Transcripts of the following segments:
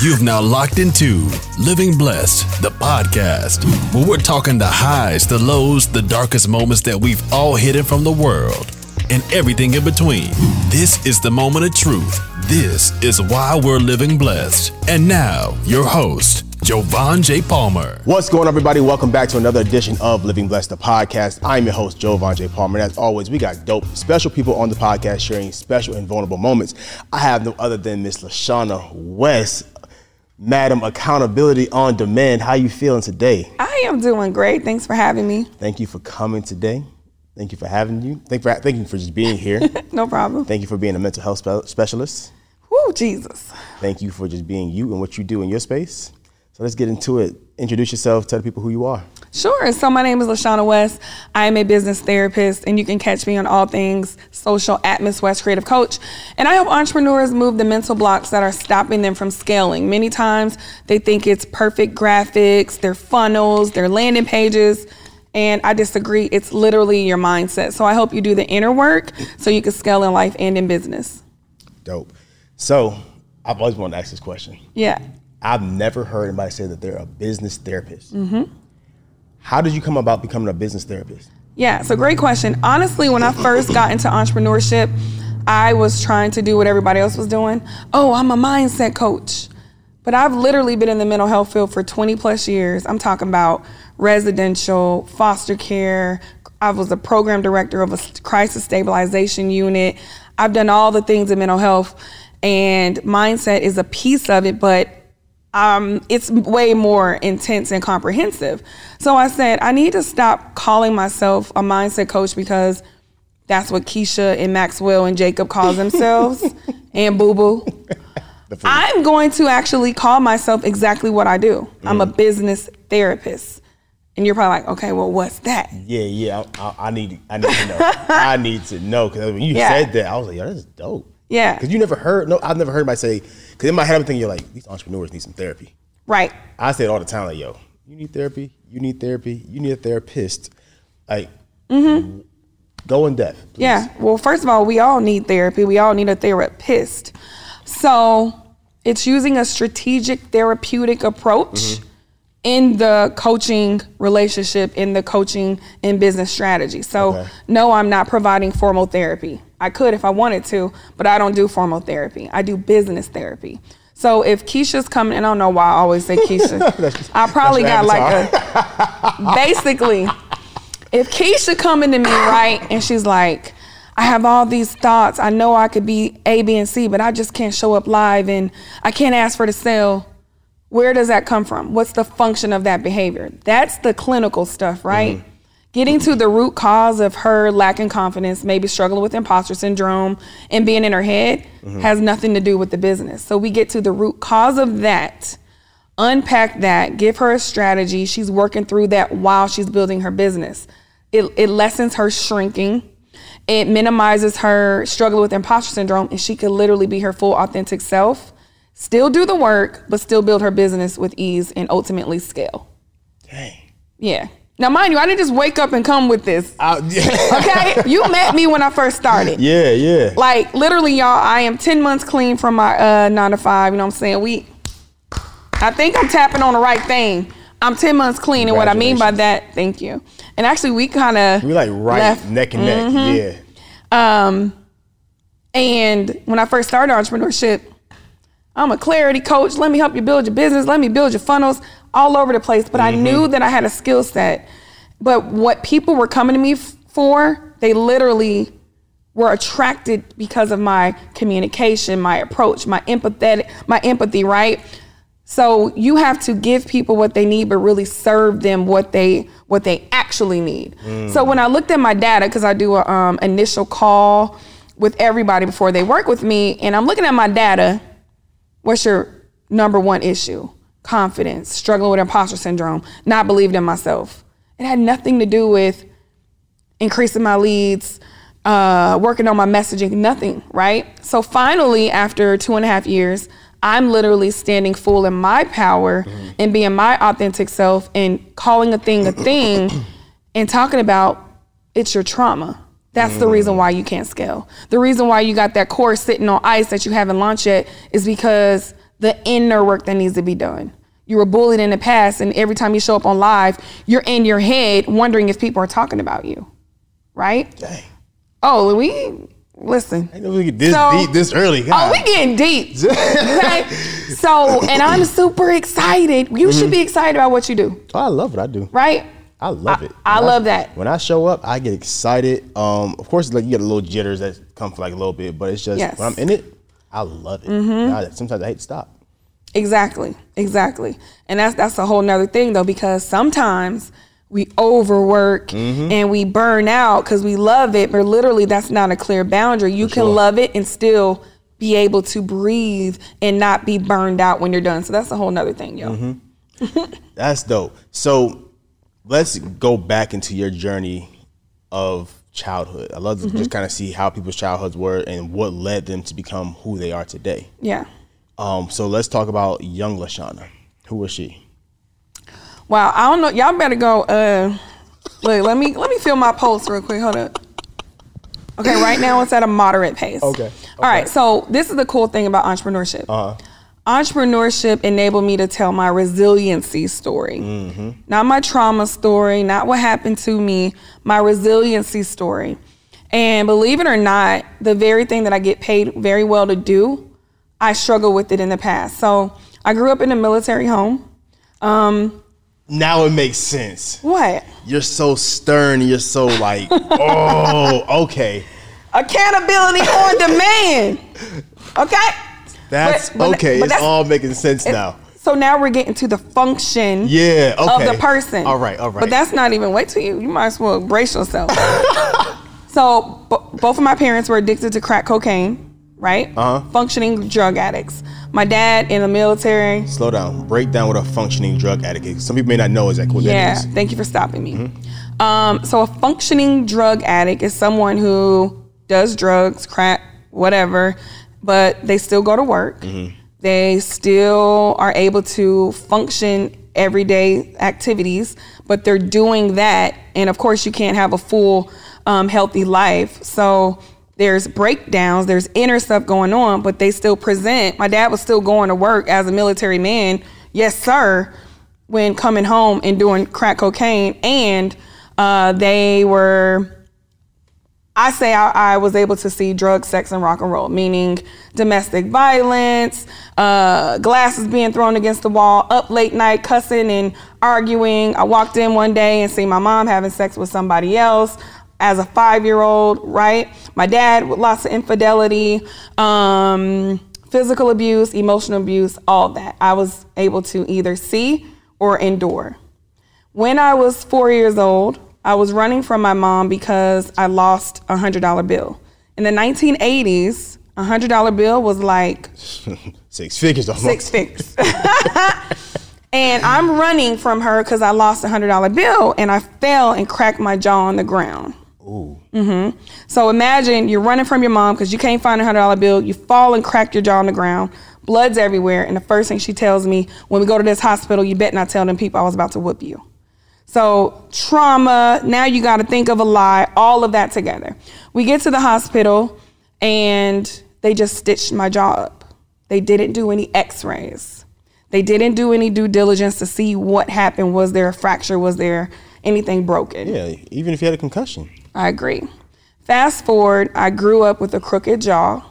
You've now locked into Living Blessed, the podcast, where we're talking the highs, the lows, the darkest moments that we've all hidden from the world, and everything in between. This is the moment of truth. This is why we're living blessed. And now, your host, Jovan J. Palmer. What's going on, everybody? Welcome back to another edition of Living Blessed, the podcast. I'm your host, Jovan J. Palmer. And as always, we got dope, special people on the podcast sharing special and vulnerable moments. I have no other than Miss Lashana West, Madam Accountability on Demand. How you feeling today? I am doing great. Thanks for having me. Thank you for coming today. Thank you for having you. Thank for thank you for just being here. no problem. Thank you for being a mental health spe- specialist. Woo, Jesus. Thank you for just being you and what you do in your space. So let's get into it. Introduce yourself, tell the people who you are. Sure. So my name is Lashana West. I am a business therapist, and you can catch me on all things social at Miss West Creative Coach. And I help entrepreneurs move the mental blocks that are stopping them from scaling. Many times they think it's perfect graphics, their funnels, their landing pages. And I disagree. It's literally your mindset. So I hope you do the inner work so you can scale in life and in business. Dope. So I've always wanted to ask this question. Yeah. I've never heard anybody say that they're a business therapist. Mm-hmm. How did you come about becoming a business therapist? Yeah, so great question. Honestly, when I first got into entrepreneurship, I was trying to do what everybody else was doing. Oh, I'm a mindset coach. But I've literally been in the mental health field for 20 plus years. I'm talking about residential, foster care. I was a program director of a crisis stabilization unit. I've done all the things in mental health, and mindset is a piece of it, but um, it's way more intense and comprehensive. So I said, I need to stop calling myself a mindset coach because that's what Keisha and Maxwell and Jacob calls themselves and Boo Boo. I'm going to actually call myself exactly what I do. Mm. I'm a business therapist. And you're probably like, okay, well, what's that? Yeah, yeah, I, I, I need, I need to know. I need to know because when you yeah. said that, I was like, yo, that's dope. Yeah, because you never heard. No, I've never heard anybody say. Because in my head, I'm thinking, you're like, these entrepreneurs need some therapy. Right. I say it all the time, like, yo, you need therapy. You need therapy. You need a therapist. Like, mm-hmm. go in depth. Please. Yeah. Well, first of all, we all need therapy. We all need a therapist. So it's using a strategic therapeutic approach. Mm-hmm in the coaching relationship, in the coaching and business strategy. So, okay. no, I'm not providing formal therapy. I could if I wanted to, but I don't do formal therapy. I do business therapy. So if Keisha's coming, and I don't know why I always say Keisha. I probably got like a basically. If Keisha coming to me right, and she's like, I have all these thoughts. I know I could be A, B, and C, but I just can't show up live, and I can't ask for the sale where does that come from? What's the function of that behavior? That's the clinical stuff, right? Mm-hmm. Getting to the root cause of her lacking confidence, maybe struggling with imposter syndrome and being in her head mm-hmm. has nothing to do with the business. So we get to the root cause of that, unpack that, give her a strategy. She's working through that while she's building her business. It, it lessens her shrinking. It minimizes her struggle with imposter syndrome, and she could literally be her full authentic self still do the work, but still build her business with ease and ultimately scale. Dang. Yeah. Now, mind you, I didn't just wake up and come with this. Yeah. okay, you met me when I first started. Yeah, yeah. Like literally, y'all. I am ten months clean from my uh, nine to five. You know what I'm saying? We. I think I'm tapping on the right thing. I'm ten months clean, and what I mean by that, thank you. And actually, we kind of we like right left. neck and neck. Mm-hmm. Yeah. Um, and when I first started entrepreneurship, I'm a clarity coach. Let me help you build your business. Let me build your funnels all over the place. But mm-hmm. I knew that I had a skill set. But what people were coming to me f- for, they literally were attracted because of my communication, my approach, my empathetic, my empathy, right? So you have to give people what they need, but really serve them what they what they actually need. Mm. So when I looked at my data, because I do a um, initial call with everybody before they work with me, and I'm looking at my data, What's your number one issue? Confidence, struggling with imposter syndrome, not believing in myself. It had nothing to do with increasing my leads, uh, working on my messaging, nothing, right? So finally, after two and a half years, I'm literally standing full in my power mm-hmm. and being my authentic self and calling a thing a thing and talking about it's your trauma. That's mm. the reason why you can't scale. The reason why you got that course sitting on ice that you haven't launched yet is because the inner work that needs to be done. You were bullied in the past, and every time you show up on live, you're in your head wondering if people are talking about you, right? Dang. Oh, we listen. I know we get this So- deep this early. Oh, we getting deep. okay? So, and I'm super excited. You should be excited about what you do, Oh, I love what I do. right? I love I- it. I love that. When I show up, I get excited. Um, of course, like you get a little jitters that come for like a little bit, but it's just Yes. Mm-hmm. when I'm in it, I love it. I- sometimes I hate to stop. Exactly, exactly. And that's that's a whole nother thing though, because sometimes we overwork Mm-hmm. and we burn out because we love it, but literally that's not a clear boundary. You can sure. love it and still be able to breathe and not be burned out when you're done. So that's a whole nother thing, yo. Mm-hmm. That's dope. So let's go back into your journey of childhood. I love to Mm-hmm. just kind of see how people's childhoods were and what led them to become who they are today. Yeah. Um, so let's talk about young Lashana. Who was she? Wow, I don't know. Y'all better go. Uh, look, let me let me fill my pulse real quick. Hold up. Okay, right now it's at a moderate pace. Okay, All right. So this is the cool thing about entrepreneurship. Uh-huh. Entrepreneurship enabled me to tell my resiliency story, Mm-hmm. not my trauma story, not what happened to me, my resiliency story. And believe it or not, the very thing that I get paid very well to do, I struggled with it in the past. So I grew up in a military home. Um, Now it makes sense. what? You're so stern. You're so like, oh, okay. Accountability on demand. Okay? That's But- but- okay. but it's that's- all making sense now. So now we're getting to the function Yeah. Okay. of the person. All right. All right. But that's not even wait till you. You might as well brace yourself. so bo- both of my parents were addicted to crack cocaine, right? Uh-huh. Functioning drug addicts. My dad in the military. Slow down. Break down what a functioning drug addict is. Some people may not know exactly what Yeah, that is. Yeah, thank you for stopping me. Um, so a functioning drug addict is someone who does drugs, crack, whatever, but they still go to work. They still are able to function everyday activities, but they're doing that. And of course, you can't have a full, um, healthy life. So there's breakdowns, there's inner stuff going on, but they still present. My dad was still going to work as a military man. Yes, sir when coming home and doing crack cocaine, and uh, they were. I say I, I was able to see drug, sex, and rock and roll, meaning domestic violence, uh, glasses being thrown against the wall, up late night cussing and arguing. I walked in one day and see my mom having sex with somebody else as a five year old, right? My dad with lots of infidelity, um, physical abuse, emotional abuse, all that. I was able to either see or endure. When I was four years old, I was running from my mom because I lost a hundred dollar bill. In the 1980s, a hundred dollar bill was like Six figures almost. six figures. and I'm running from her because I lost a hundred dollar bill and I fell and cracked my jaw on the ground. Ooh. Mm-hmm. So imagine you're running from your mom because you can't find a hundred dollar bill. You fall and crack your jaw on the ground. Blood's everywhere. And the first thing she tells me when we go to this hospital, you bet not tell them people I was about to whoop you. So trauma. Now you got to think of a lie. All of that together. We get to the hospital and they just stitched my jaw up. They didn't do any X-rays. They didn't do any due diligence to see what happened. Was there a fracture? Was there anything broken? Yeah. Even if you had a concussion. I agree. Fast forward, I grew up with a crooked jaw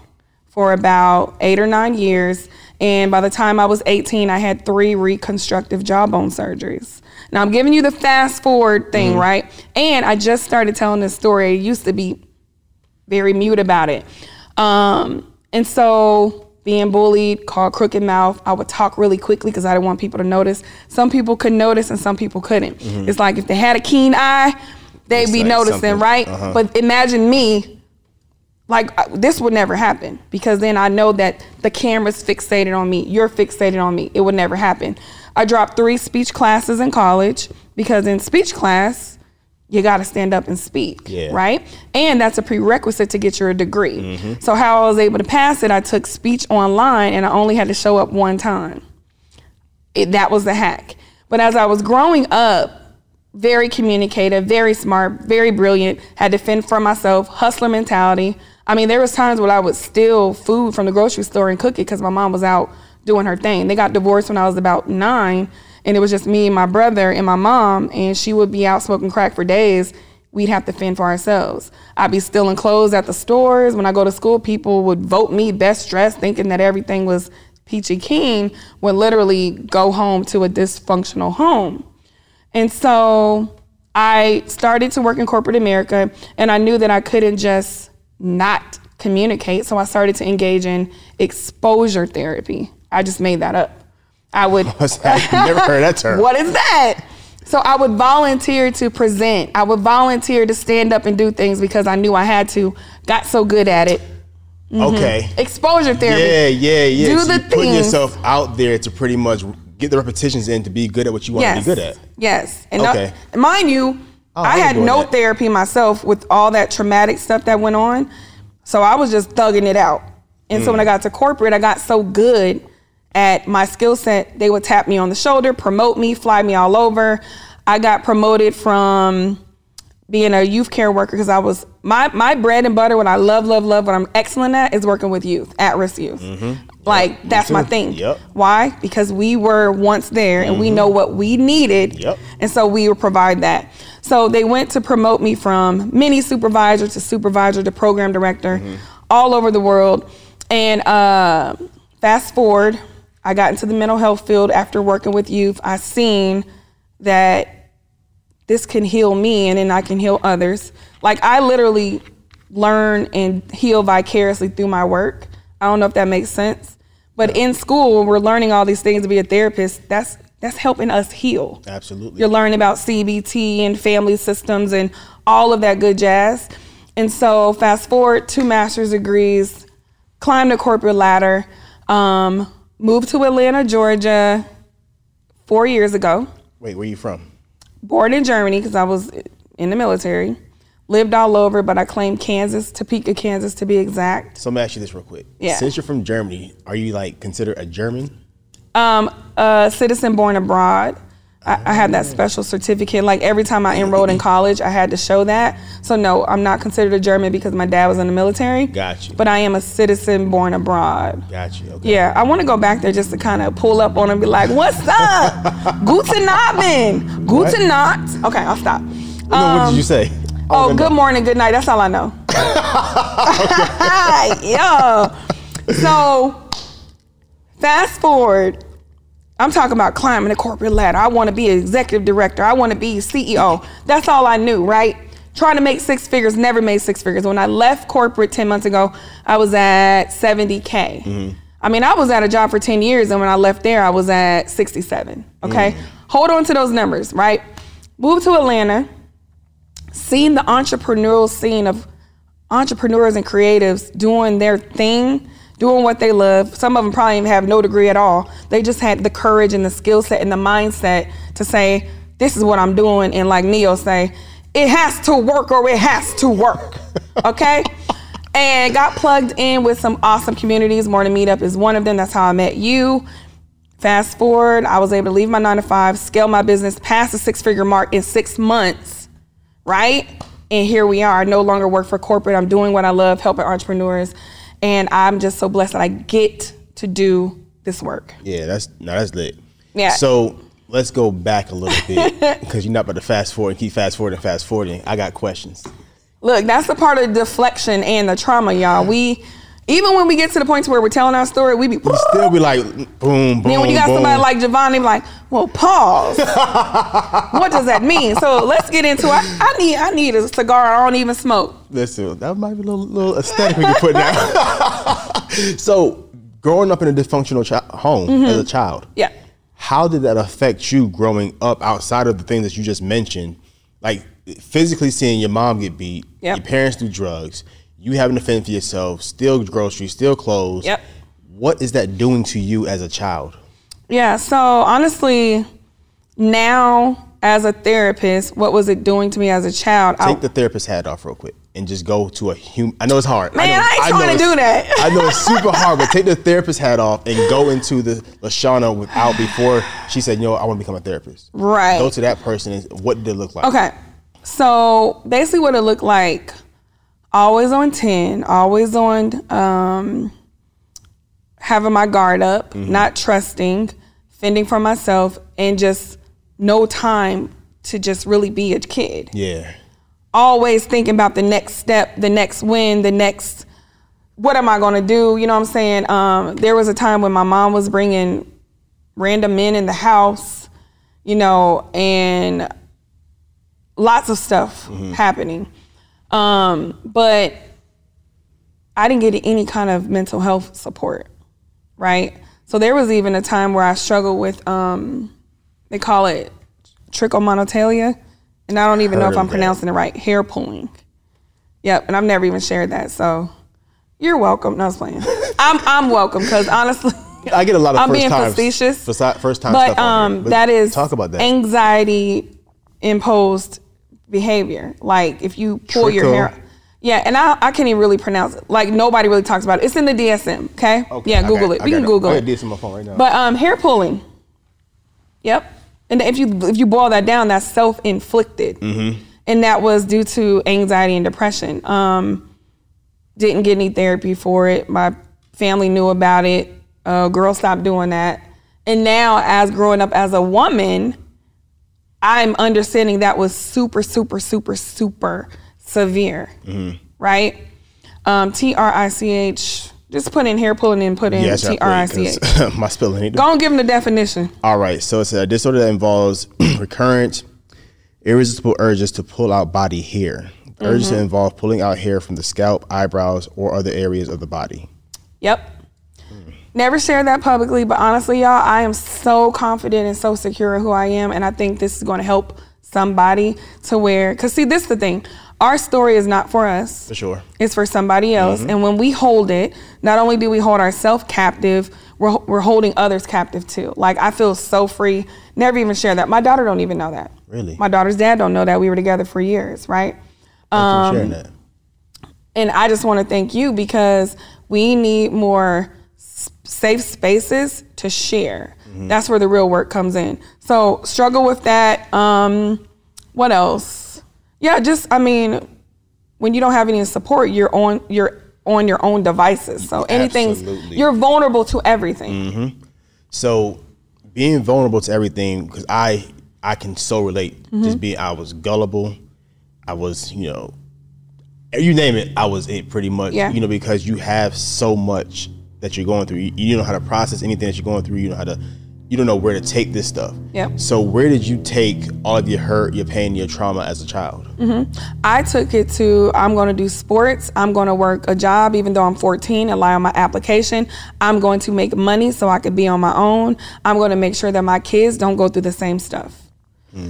for about eight or nine years. And by the time I was 18, I had three reconstructive jawbone surgeries. Now I'm giving you the fast forward thing, right? And I just started telling this story. I used to be very mute about it. Um, and so being bullied, called crooked mouth, I would talk really quickly because I didn't want people to notice. Some people could notice and some people couldn't. It's like if they had a keen eye, they'd It's be like noticing, right? uh-huh. But imagine me, like uh, this would never happen because then I know that the camera's fixated on me. You're fixated on me. It would never happen. I dropped three speech classes in college because in speech class, you got to stand up and speak, Yeah. right? And that's a prerequisite to get your degree. Mm-hmm. So how I was able to pass it, I took speech online and I only had to show up one time. It, that was the hack. But as I was growing up, very communicative, very smart, very brilliant, had to fend for myself, hustler mentality. I mean, there was times when I would steal food from the grocery store and cook it because my mom was out doing her thing. They got divorced when I was about nine, and it was just me and my brother and my mom, and she would be out smoking crack for days. We'd have to fend for ourselves. I'd be stealing clothes at the stores. When I go to school, people would vote me best dressed, thinking that everything was peachy keen, would literally go home to a dysfunctional home. And so I started to work in corporate America, and I knew that I couldn't just not communicate. So I started to engage in exposure therapy. I just made that up. I would. What's that? Never heard that term. What is that? So I would volunteer to present. I would volunteer to stand up and do things because I knew I had to. Got so good at it. Mm-hmm. Okay. Exposure therapy. Yeah, yeah, yeah. Do So the you things. yourself out there to pretty much get the repetitions in to be good at what you want Yes. to be good at. Yes. And Okay. uh, mind you, Oh, I I had no that. therapy myself with all that traumatic stuff that went on. So I was just thugging it out. And so when I Mm. got to corporate, I got so good at my skill set, they would tap me on the shoulder, promote me, fly me all over. I got promoted from being a youth care worker because I was my my bread and butter. What I love, love, love, what I'm excellent at is working with youth, at risk youth. Like that's my thing. Yep. Why? Because we were once there and we know what we needed. Yep. And so we would provide that. So they went to promote me from mini supervisor to supervisor to program director all over the world. And uh, fast forward, I got into the mental health field after working with youth. I seen that this can heal me and then I can heal others. Like I literally learn and heal vicariously through my work. I don't know if that makes sense. But in school, we're learning all these things to be a therapist. That's that's helping us heal. Absolutely. You're learning about CBT and family systems and all of that good jazz. And so fast forward, two master's degrees, climbed the corporate ladder, um, moved to Atlanta, Georgia four years ago Wait, where are you from? born in Germany because I was in the military, lived all over, but I claim Kansas, Topeka, Kansas to be exact. So let me ask you this real quick. Yeah. Since you're from Germany, are you like considered a German? Um, a citizen born abroad. I, I had that special certificate. Like every time I enrolled in college, I had to show that. So no, I'm not considered a German because my dad was in the military. Got you. But I am a citizen born abroad. Got you. Okay. Yeah, I want to go back there just to kind of pull up on and be like, "What's up? Guten Abend. Guten Nacht." Okay, I'll stop. No, what did you say? Oh, good morning, good night. That's all I know. yeah. So, fast forward. I'm talking about climbing the corporate ladder. I want to be an executive director. I want to be CEO. That's all I knew, right? Trying to make six figures, never made six figures. When I left corporate 10 months ago, I was at 70K. Mm-hmm. I mean, I was at a job for 10 years, and when I left there, I was at 67. Okay? Mm. Hold on to those numbers, right? Moved to Atlanta seeing the entrepreneurial scene of entrepreneurs and creatives doing their thing, doing what they love. Some of them probably even have no degree at all. They just had the courage and the skill set and the mindset to say, this is what I'm doing. And like Neo say, it has to work or it has to work. Okay? and got plugged in with some awesome communities. Morning Meetup is one of them. That's how I met you. Fast forward, I was able to leave my nine to five, scale my business past the six figure mark in six months right? And here we are. I no longer work for corporate. I'm doing what I love, helping entrepreneurs. And I'm just so blessed that I get to do this work. Yeah, that's no, that's lit. Yeah. So let's go back a little bit because you're not about to fast forward and keep fast forwarding, fast forwarding. I got questions. Look, that's the part of deflection and the trauma, y'all. We, even when we get to the point where we're telling our story, we be, You still be like boom, boom, then when you got boom. somebody like Jovan, they be like, well, pause. what does that mean? So let's get into it. I, I need, I need a cigar. I don't even smoke. Listen, that might be a little, little aesthetic we can put out. so, growing up in a dysfunctional chi- home as a child, Mm-hmm. Yeah. how did that affect you growing up outside of the things that you just mentioned? Like physically seeing your mom get beat, Yep. your parents do drugs, you having to fend for yourself, steal groceries, steal clothes. Yep. What is that doing to you as a child? Yeah, so honestly, now as a therapist, what was it doing to me as a child? I- Take the therapist hat off real quick and just go to a human. I know it's hard. Man, know, I ain't know trying to do that. I know it's super hard, but take the therapist hat off and go into the Lashana without before she said, "Yo, I want to become a therapist." Right. Go to that person and what did it look like? Okay. So basically, what it looked like always on 10, always on um, having my guard up, not trusting, fending for myself, and just no time to just really be a kid. Yeah. Always thinking about the next step, the next win, the next what am I gonna do? You know what I'm saying? Um, there was a time when my mom was bringing random men in the house, you know, and lots of stuff happening. Um, but I didn't get any kind of mental health support, right? So there was even a time where I struggled with, um, they call it trichomonitalia, and I don't even know if I'm that. pronouncing it right. Hair pulling. Yep, and I've never even shared that. So you're welcome. No, I was playing. I'm I'm welcome because honestly, I get a lot of I'm first being times, facetious. First, time but stuff on here. um, that is talk about that. anxiety imposed behavior. Like if you pull your hair. Yeah, and I, I can't even really pronounce it. Like nobody really talks about it. It's in the DSM. Okay. Okay, yeah, Google got- it. We can got Google I it. on my phone right now. But um, hair pulling. Yep. And if you if you boil that down, that's self inflicted, Mm-hmm. and that was due to anxiety and depression. Um, didn't get any therapy for it. My family knew about it. Uh, girl stopped doing that, and now as growing up as a woman, I'm understanding that was super, super, super, super severe, Mm-hmm. right? Um, T R I C H. Just put in hair pulling and put in yes, T R I C it, my spelling. Go and give them the definition. All right, so it's a disorder that involves recurrent, irresistible urges to pull out body hair. Urges Mm-hmm. involve pulling out hair from the scalp, eyebrows, or other areas of the body. Yep. Never share that publicly, but honestly, y'all, I am so confident and so secure in who I am, and I think this is going to help somebody to where, because see, this is the thing, our story is not for us. For sure. It's for somebody else, and when we hold it, not only do we hold ourselves captive, we're, we're holding others captive too. Like I feel so free. Never even share that. My daughter don't even know that. Really? My daughter's dad don't know that we were together for years, right? Thank Um, sharing that. And I just want to thank you because we need more safe spaces to share. That's where the real work comes in. So struggle with that. Um, what else? Yeah, just I mean, when you don't have any support, you're on you're on your own devices. So anything's Absolutely. you're vulnerable to everything. So being vulnerable to everything, because I I can so relate. Mm-hmm. Just being, I was gullible. I was, you know, you name it, I was it pretty much. Yeah. You know, because you have so much that you're going through. You, you don't know how to process anything that you're going through. You know how to, you don't know where to take this stuff. Yep. So where did you take all of your hurt, your pain, your trauma as a child? I took it to I'm going to do sports. I'm going to work a job, even though I'm 14 and lie on my application. I'm going to make money so I could be on my own. I'm going to make sure that my kids don't go through the same stuff.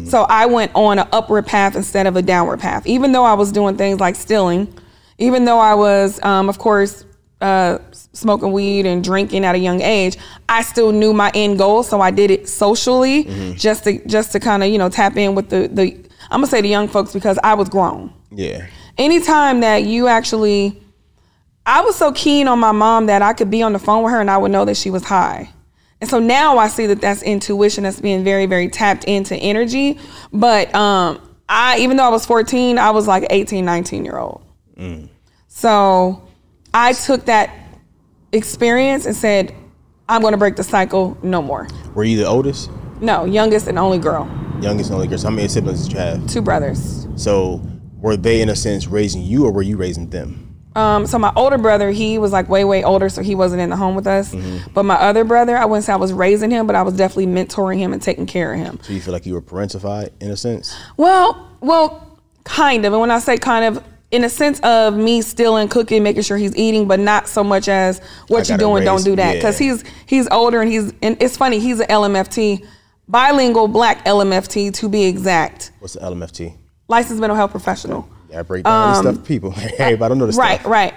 So I went on an upward path instead of a downward path. Even though I was doing things like stealing, even though I was, um, of course, uh, smoking weed and drinking at a young age, I still knew my end goal. So I did it socially, just to just to kind of you know tap in with the the. I'm gonna say the young folks because I was grown Yeah. anytime that you actually I was so keen on my mom that I could be on the phone with her and I would know that she was high. And so now I see that that's intuition that's being very very tapped into energy, but um I even though I was 14, I was like 18, 19 year old. So I took that experience and said I'm going to break the cycle no more. Were you the oldest, No, youngest and only girl, youngest, and only girl? So how many siblings did you have? two brothers. So were they in a sense raising you, or were you raising them? Um, so my older brother, he was like way, way older, so he wasn't in the home with us. But my other brother, I wouldn't say I was raising him, but I was definitely mentoring him and taking care of him. So you feel like you were parentified in a sense? Well, well, kind of. And when I say kind of, in a sense of me stealing, cooking, making sure he's eating, but not so much as what you doing, don't do that. Because yeah. he's he's older and he's and it's funny. He's an LMFT, bilingual black LMFT to be exact, What's the LMFT? licensed mental health professional. Yeah, I break down this stuff people. Everybody don't know this Um, Right, stuff. right.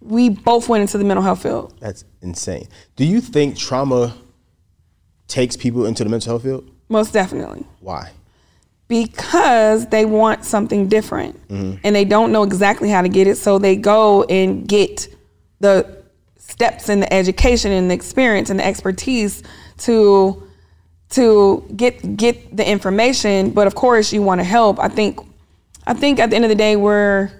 We both went into the mental health field. That's insane. Do you think trauma takes people into the mental health field? Most definitely. Why? Because they want something different. Mm-hmm. And they don't know exactly how to get it so they go and get the steps and the education and the experience and the expertise to to get get the information. But of course you want to help. I think i think at the end of the day we're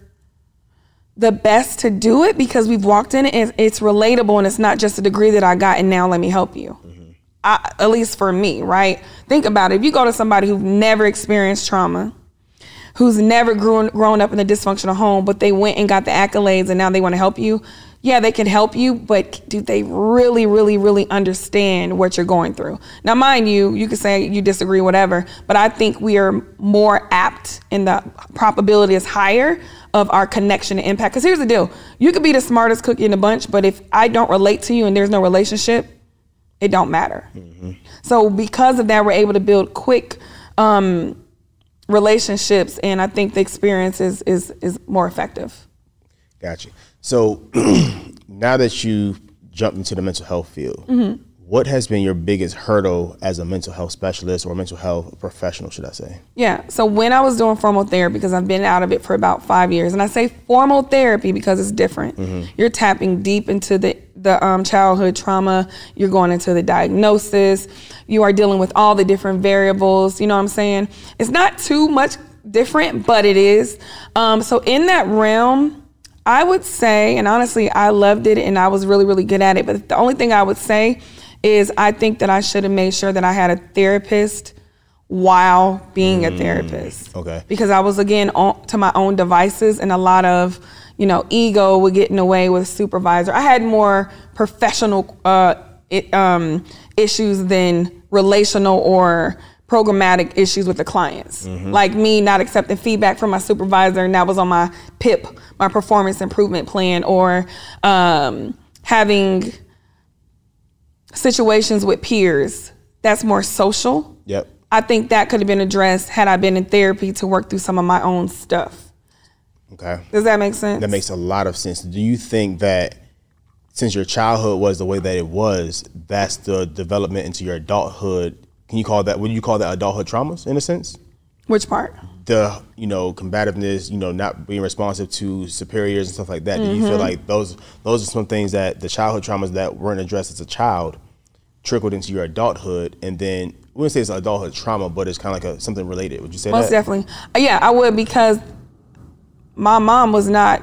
the best to do it because we've walked in it and it's relatable and it's not just a degree that I got and now let me help you. Mm-hmm. I, at least for me, right? Think about it. If you go to somebody who's never experienced trauma, who's never grown grown up in a dysfunctional home, but they went and got the accolades and now they want to help you. Yeah, they can help you, but do they really, really, really understand what you're going through? Now, mind you, you could say you disagree, whatever, but I think we are more apt and the probability is higher of our connection and impact. Because here's the deal you could be the smartest cookie in the bunch, but if I don't relate to you and there's no relationship, it don't matter. So because of that, we're able to build quick um, relationships, and I think the experience is is is more effective. Gotcha. So now that you jumped into the mental health field, Mm-hmm. what has been your biggest hurdle as a mental health specialist or mental health professional, should I say? Yeah. So when I was doing formal therapy, because I've been out of it for about five years, and I say formal therapy because it's different. You're tapping deep into the the um, childhood trauma. You're going into the diagnosis. You are dealing with all the different variables. You know what I'm saying? It's not too much different, but it is. Um, so in that realm, I would say, and honestly, I loved it and I was really, really good at it. But the only thing I would say is I think that I should have made sure that I had a therapist while being a therapist. okay. Because I was again on, to my own devices and a lot of, you know, ego would get in the way with a supervisor. I had more professional uh, it, um, issues than relational or programmatic issues with the clients. Like me not accepting feedback from my supervisor, and that was on my PIP, my performance improvement plan, or um, having situations with peers. That's more social. Yep. I think that could have been addressed had I been in therapy to work through some of my own stuff. Okay. Does that make sense? That makes a lot of sense. Do you think that since your childhood was the way that it was, that's the development into your adulthood? Can you call that? Would you call that adulthood traumas in a sense? Which part? The you know combativeness, you know, not being responsive to superiors and stuff like that. Do you Mm-hmm. feel like those those are some things that the childhood traumas that weren't addressed as a child trickled into your adulthood, and then we wouldn't say it's adulthood trauma, but it's kind of like a something related. Would you say Most that? definitely. Uh, Yeah, I would because my mom was not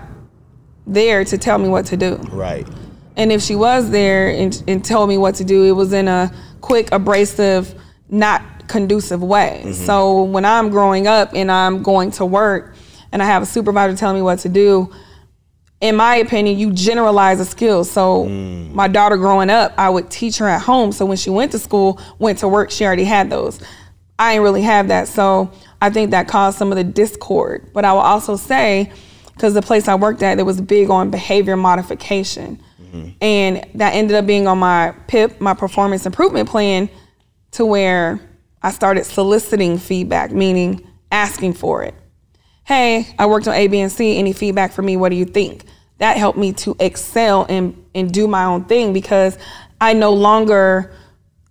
there to tell me what to do. Right. And if she was there and, and told me what to do, it was in a quick, abrasive, not conducive way. Mm-hmm. So when I'm growing up and I'm going to work and I have a supervisor telling me what to do, in my opinion, you generalize a skill. So mm. my daughter growing up, I would teach her at home. So when she went to school, went to work, she already had those. I didn't really have that. So I think that caused some of the discord. But I will also say, because the place I worked at, it was big on behavior modification. Mm-hmm. And that ended up being on my PIP, my performance improvement plan, to where I started soliciting feedback, meaning asking for it hey, I worked on A, B, and C. Any feedback for me? What do you think? That helped me to excel and and do my own thing because I no longer,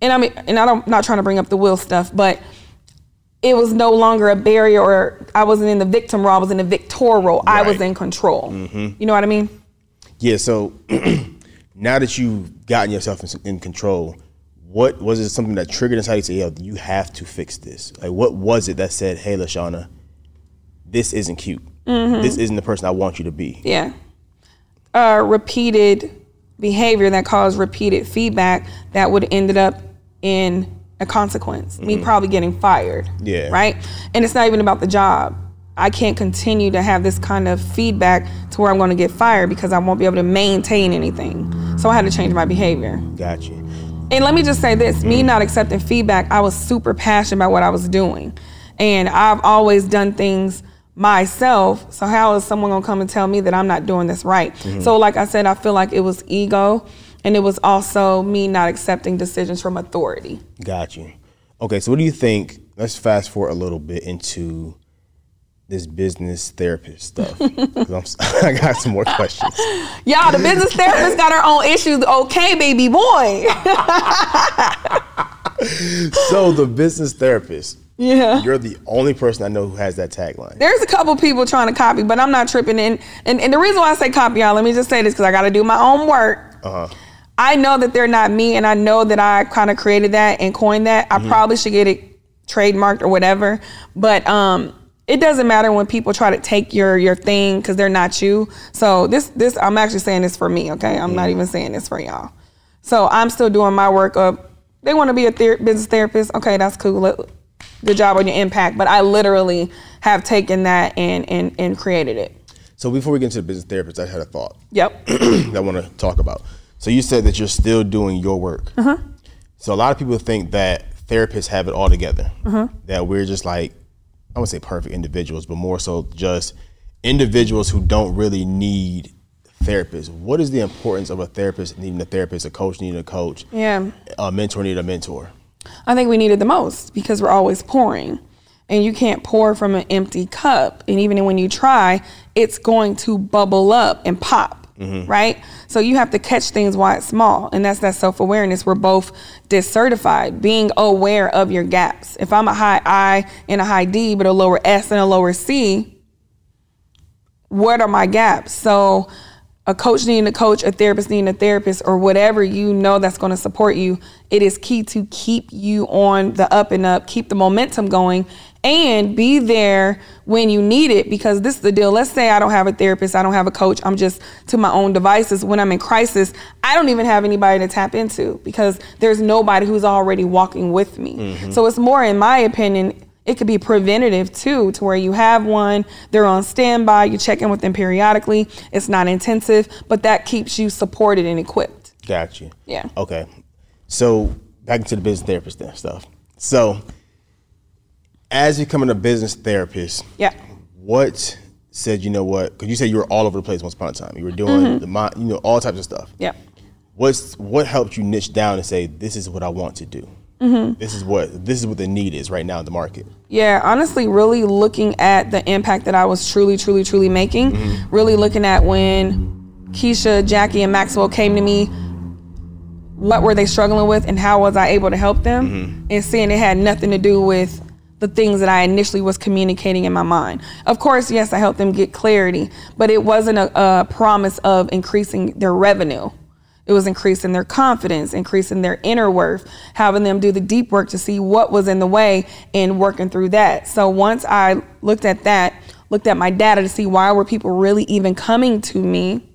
and I mean, and I don't, I'm not trying to bring up the will stuff, but it was no longer a barrier, or I wasn't in the victim role. I was in the victor role. I was in control. You know what I mean? Yeah. So now that you've gotten yourself in, in control, what was it something that triggered inside you to say, "Yo, you have to fix this"? Like, what was it that said, "Hey, Lashana, this isn't cute. This isn't the person I want you to be." Yeah. Uh, repeated behavior that caused repeated feedback that would ended up in a consequence. Me mm-hmm. probably getting fired. Yeah. Right? And it's not even about the job. I can't continue to have this kind of feedback to where I'm going to get fired because I won't be able to maintain anything. So I had to change my behavior. Gotcha. And let me just say this me mm. not accepting feedback, I was super passionate about what I was doing. And I've always done things myself. So, how is someone gonna come and tell me that I'm not doing this right? Mm-hmm. So, like I said, I feel like it was ego and it was also me not accepting decisions from authority. Got you. Okay, so what do you think? Let's fast forward a little bit into this business therapist stuff. I got some more questions. Y'all, the business therapist got her own issues. Okay, baby boy. So the business therapist, yeah. you're the only person I know who has that tagline. There's a couple people trying to copy, but I'm not tripping. And and, and the reason why I say copy, y'all, let me just say this because I got to do my own work. Uh-huh. I know that they're not me, and I know that I kind of created that and coined that. I probably should get it trademarked or whatever. But um, it doesn't matter when people try to take your your thing because they're not you. So this this I'm actually saying this for me, okay? I'm not even saying this for y'all. So I'm still doing my work up. they want to be a ther- business therapist. Okay, that's cool. Good job on your impact. But I literally have taken that and and and created it. So before we get into the business therapist, I had a thought Yep. that I want to talk about. So you said that you're still doing your work. Uh-huh. So a lot of people think that therapists have it all together. Uh-huh. That we're just like I would say perfect individuals, but more so just individuals who don't really need therapists. What is the importance of a therapist needing a therapist, a coach needing a coach, Yeah. a mentor needing a mentor? I think we need it the most because we're always pouring. And you can't pour from an empty cup. And even when you try, it's going to bubble up and pop, Mm-hmm. right? So you have to catch things while it's small. And that's that self awareness. We're both DISC certified, being aware of your gaps. If I'm a high I and a high D, but a lower S and a lower C, what are my gaps? So a coach needing a coach, a therapist needing a therapist, or whatever you know that's going to support you, it is key to keep you on the up and up, keep the momentum going, and be there when you need it. Because this is the deal. Let's say I don't have a therapist, I don't have a coach, I'm just to my own devices. When I'm in crisis, I don't even have anybody to tap into because there's nobody who's already walking with me. Mm-hmm. So it's more, in my opinion, it could be preventative too, to where you have one, they're on standby, you check in with them periodically. It's not intensive, but that keeps you supported and equipped. Got you. Yeah. Okay. So back into the business therapist stuff. So as becoming a business therapist, Yeah. what said you know what? Because you said you were all over the place once upon a time. You were doing Mm-hmm. the you know all types of stuff. Yeah. What's what helped you niche down and say this is what I want to do? Mm-hmm. This is what this is what the need is right now in the market. Yeah, honestly, really looking at the impact that I was truly, truly, truly making. Really looking at when Keisha, Jackie, and Maxwell came to me, what were they struggling with, and how was I able to help them, and seeing it had nothing to do with the things that I initially was communicating in my mind. Of course, yes, I helped them get clarity, but it wasn't a, a promise of increasing their revenue. It was increasing their confidence, increasing their inner worth, having them do the deep work to see what was in the way and working through that. So once I looked at that, looked at my data to see why were people really even coming to me,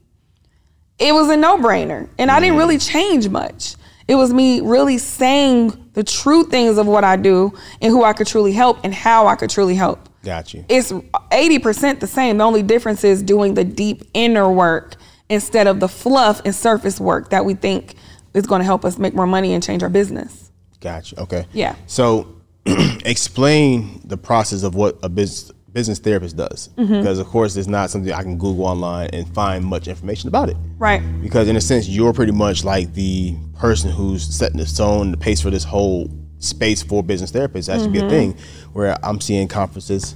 it was a no-brainer. And I didn't mm. really change much. It was me really saying the true things of what I do and who I could truly help and how I could truly help. Got you. It's 80% the same. The only difference is doing the deep inner work instead of the fluff and surface work that we think is going to help us make more money and change our business. Got you. Okay. Yeah. So, explain the process of what a business business therapist does, Mm-hmm. because of course it's not something I can Google online and find much information about it. Right. Because in a sense, you're pretty much like the person who's setting the tone, the pace for this whole space for business therapists. That should be a thing. Where I'm seeing conferences.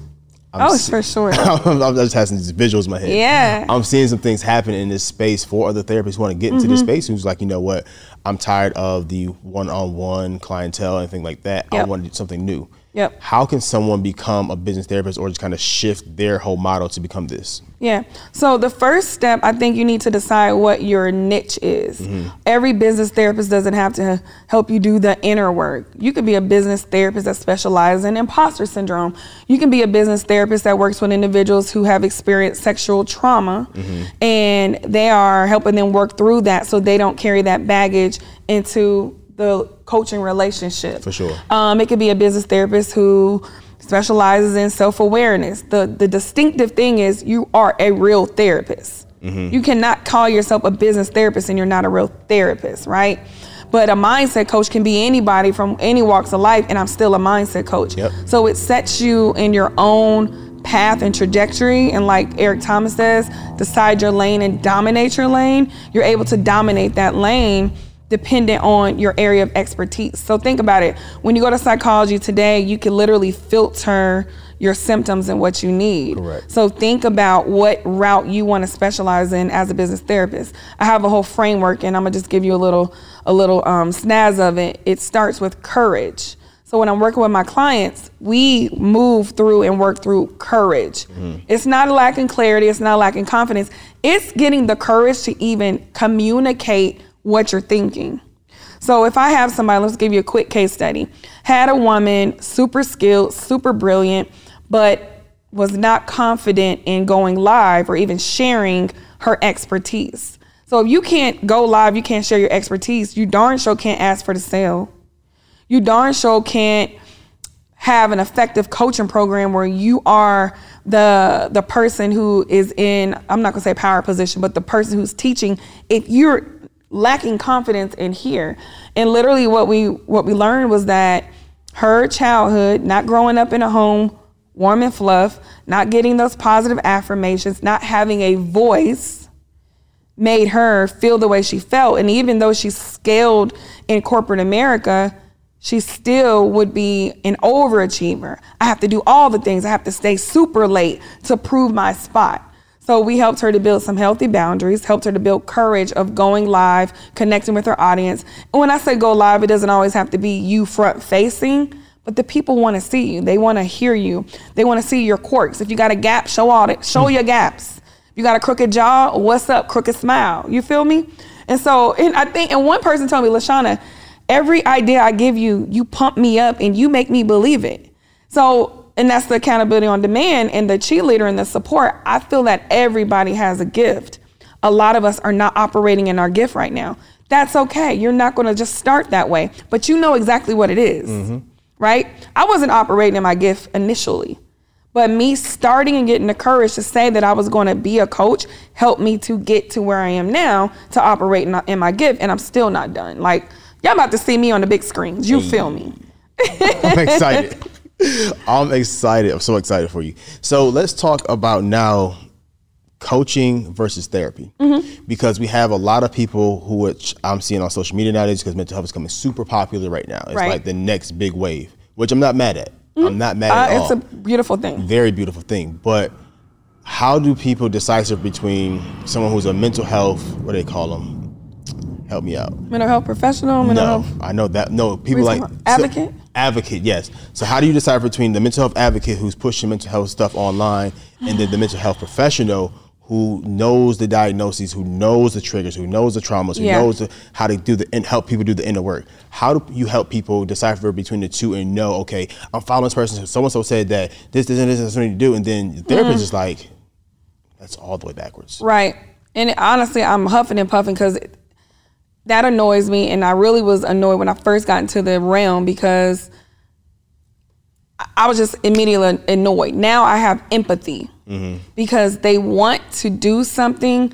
I'm Mm-hmm. Oh, see- for sure. I'm, just having these visuals in my head. Yeah. I'm seeing some things happen in this space for other therapists who want to get into Mm-hmm. this space. Who's like, you know what? I'm tired of the one-on-one clientele and things like that. I want to do something new. Yep. How can someone become a business therapist or just kind of shift their whole model to become this? Yeah. So the first step, I think you need to decide what your niche is. Mm-hmm. Every business therapist doesn't have to help you do the inner work. You could be a business therapist that specializes in imposter syndrome. You can be a business therapist that works with individuals who have experienced sexual trauma mm-hmm. and they are helping them work through that so they don't carry that baggage into the coaching relationship. For sure. Um, it could be a business therapist who specializes in self awareness. The the distinctive thing is you are a real therapist. You cannot call yourself a business therapist and you're not a real therapist, right? But a mindset coach can be anybody from any walks of life, and I'm still a mindset coach. Yep. So it sets you in your own path and trajectory. And like Eric Thomas says, decide your lane and dominate your lane. You're able to dominate that lane dependent on your area of expertise. So think about it. When you go to psychology today, you can literally filter your symptoms and what you need. Correct. So think about what route you want to specialize in as a business therapist. I have a whole framework and I'm gonna just give you a little a little um, snaz of it. It starts with courage. So when I'm working with my clients, we move through and work through courage. It's not lacking clarity, it's not lacking confidence. It's getting the courage to even communicate what you're thinking. So if I have somebody, let's give you a quick case study. Had a woman, super skilled, super brilliant, but was not confident in going live or even sharing her expertise. So if you can't go live, you can't share your expertise, you darn sure can't ask for the sale. You darn sure can't have an effective coaching program where you are the the person who is in I'm not going to say power position, but the person who's teaching if you're lacking confidence in here. And literally what we what we learned was that her childhood, not growing up in a home warm and fluff, not getting those positive affirmations, not having a voice made her feel the way she felt. And even though she scaled in corporate America, she still would be an overachiever. I have to do all the things. I have to stay super late to prove my spot. So we helped her to build some healthy boundaries, helped her to build courage of going live, connecting with her audience. And when I say go live, it doesn't always have to be you front facing, but the people want to see you. They want to hear you. They want to see your quirks. If you got a gap, show all it. Show mm. your gaps. If you got a crooked jaw, what's up? Crooked smile. You feel me? And so, and I think, and one person told me, Lashana, every idea I give you, you pump me up and you make me believe it. So and that's the accountability on demand and the cheerleader and the support. I feel that everybody has a gift. A lot of us are not operating in our gift right now. That's okay. You're not going to just start that way, but you know exactly what it is, mm-hmm. right? I wasn't operating in my gift initially, but me starting and getting the courage to say that I was going to be a coach helped me to get to where I am now to operate in, in my gift, and I'm still not done. Like y'all about to see me on the big screens. You feel me? I'm excited. I'm excited. I'm so excited for you. So let's talk about now coaching versus therapy mm-hmm. because we have a lot of people who which I'm seeing on social media nowadays because mental health is coming super popular right now. It's right. like the next big wave, which I'm not mad at. Mm-hmm. I'm not mad uh, at it's all. It's a beautiful thing. Very beautiful thing. But how do people decipher between someone who's a mental health, what do they call them? Help me out. Mental health professional, mental no, health. I know that. No, people like advocate. So, advocate, yes. So how do you decide between the mental health advocate who's pushing mental health stuff online and then the mental health professional who knows the diagnoses, who knows the triggers, who knows the traumas, who yeah. knows the, how to do the and help people do the inner work. How do you help people decipher between the two and know, okay, I'm following this person. So and so said that this, this, and this is something to do, and then the therapist mm. is like, that's all the way backwards. Right. And honestly, I'm huffing and puffing because that annoys me. And I really was annoyed when I first got into the realm because I was just immediately annoyed. Now I have empathy mm-hmm. because they want to do something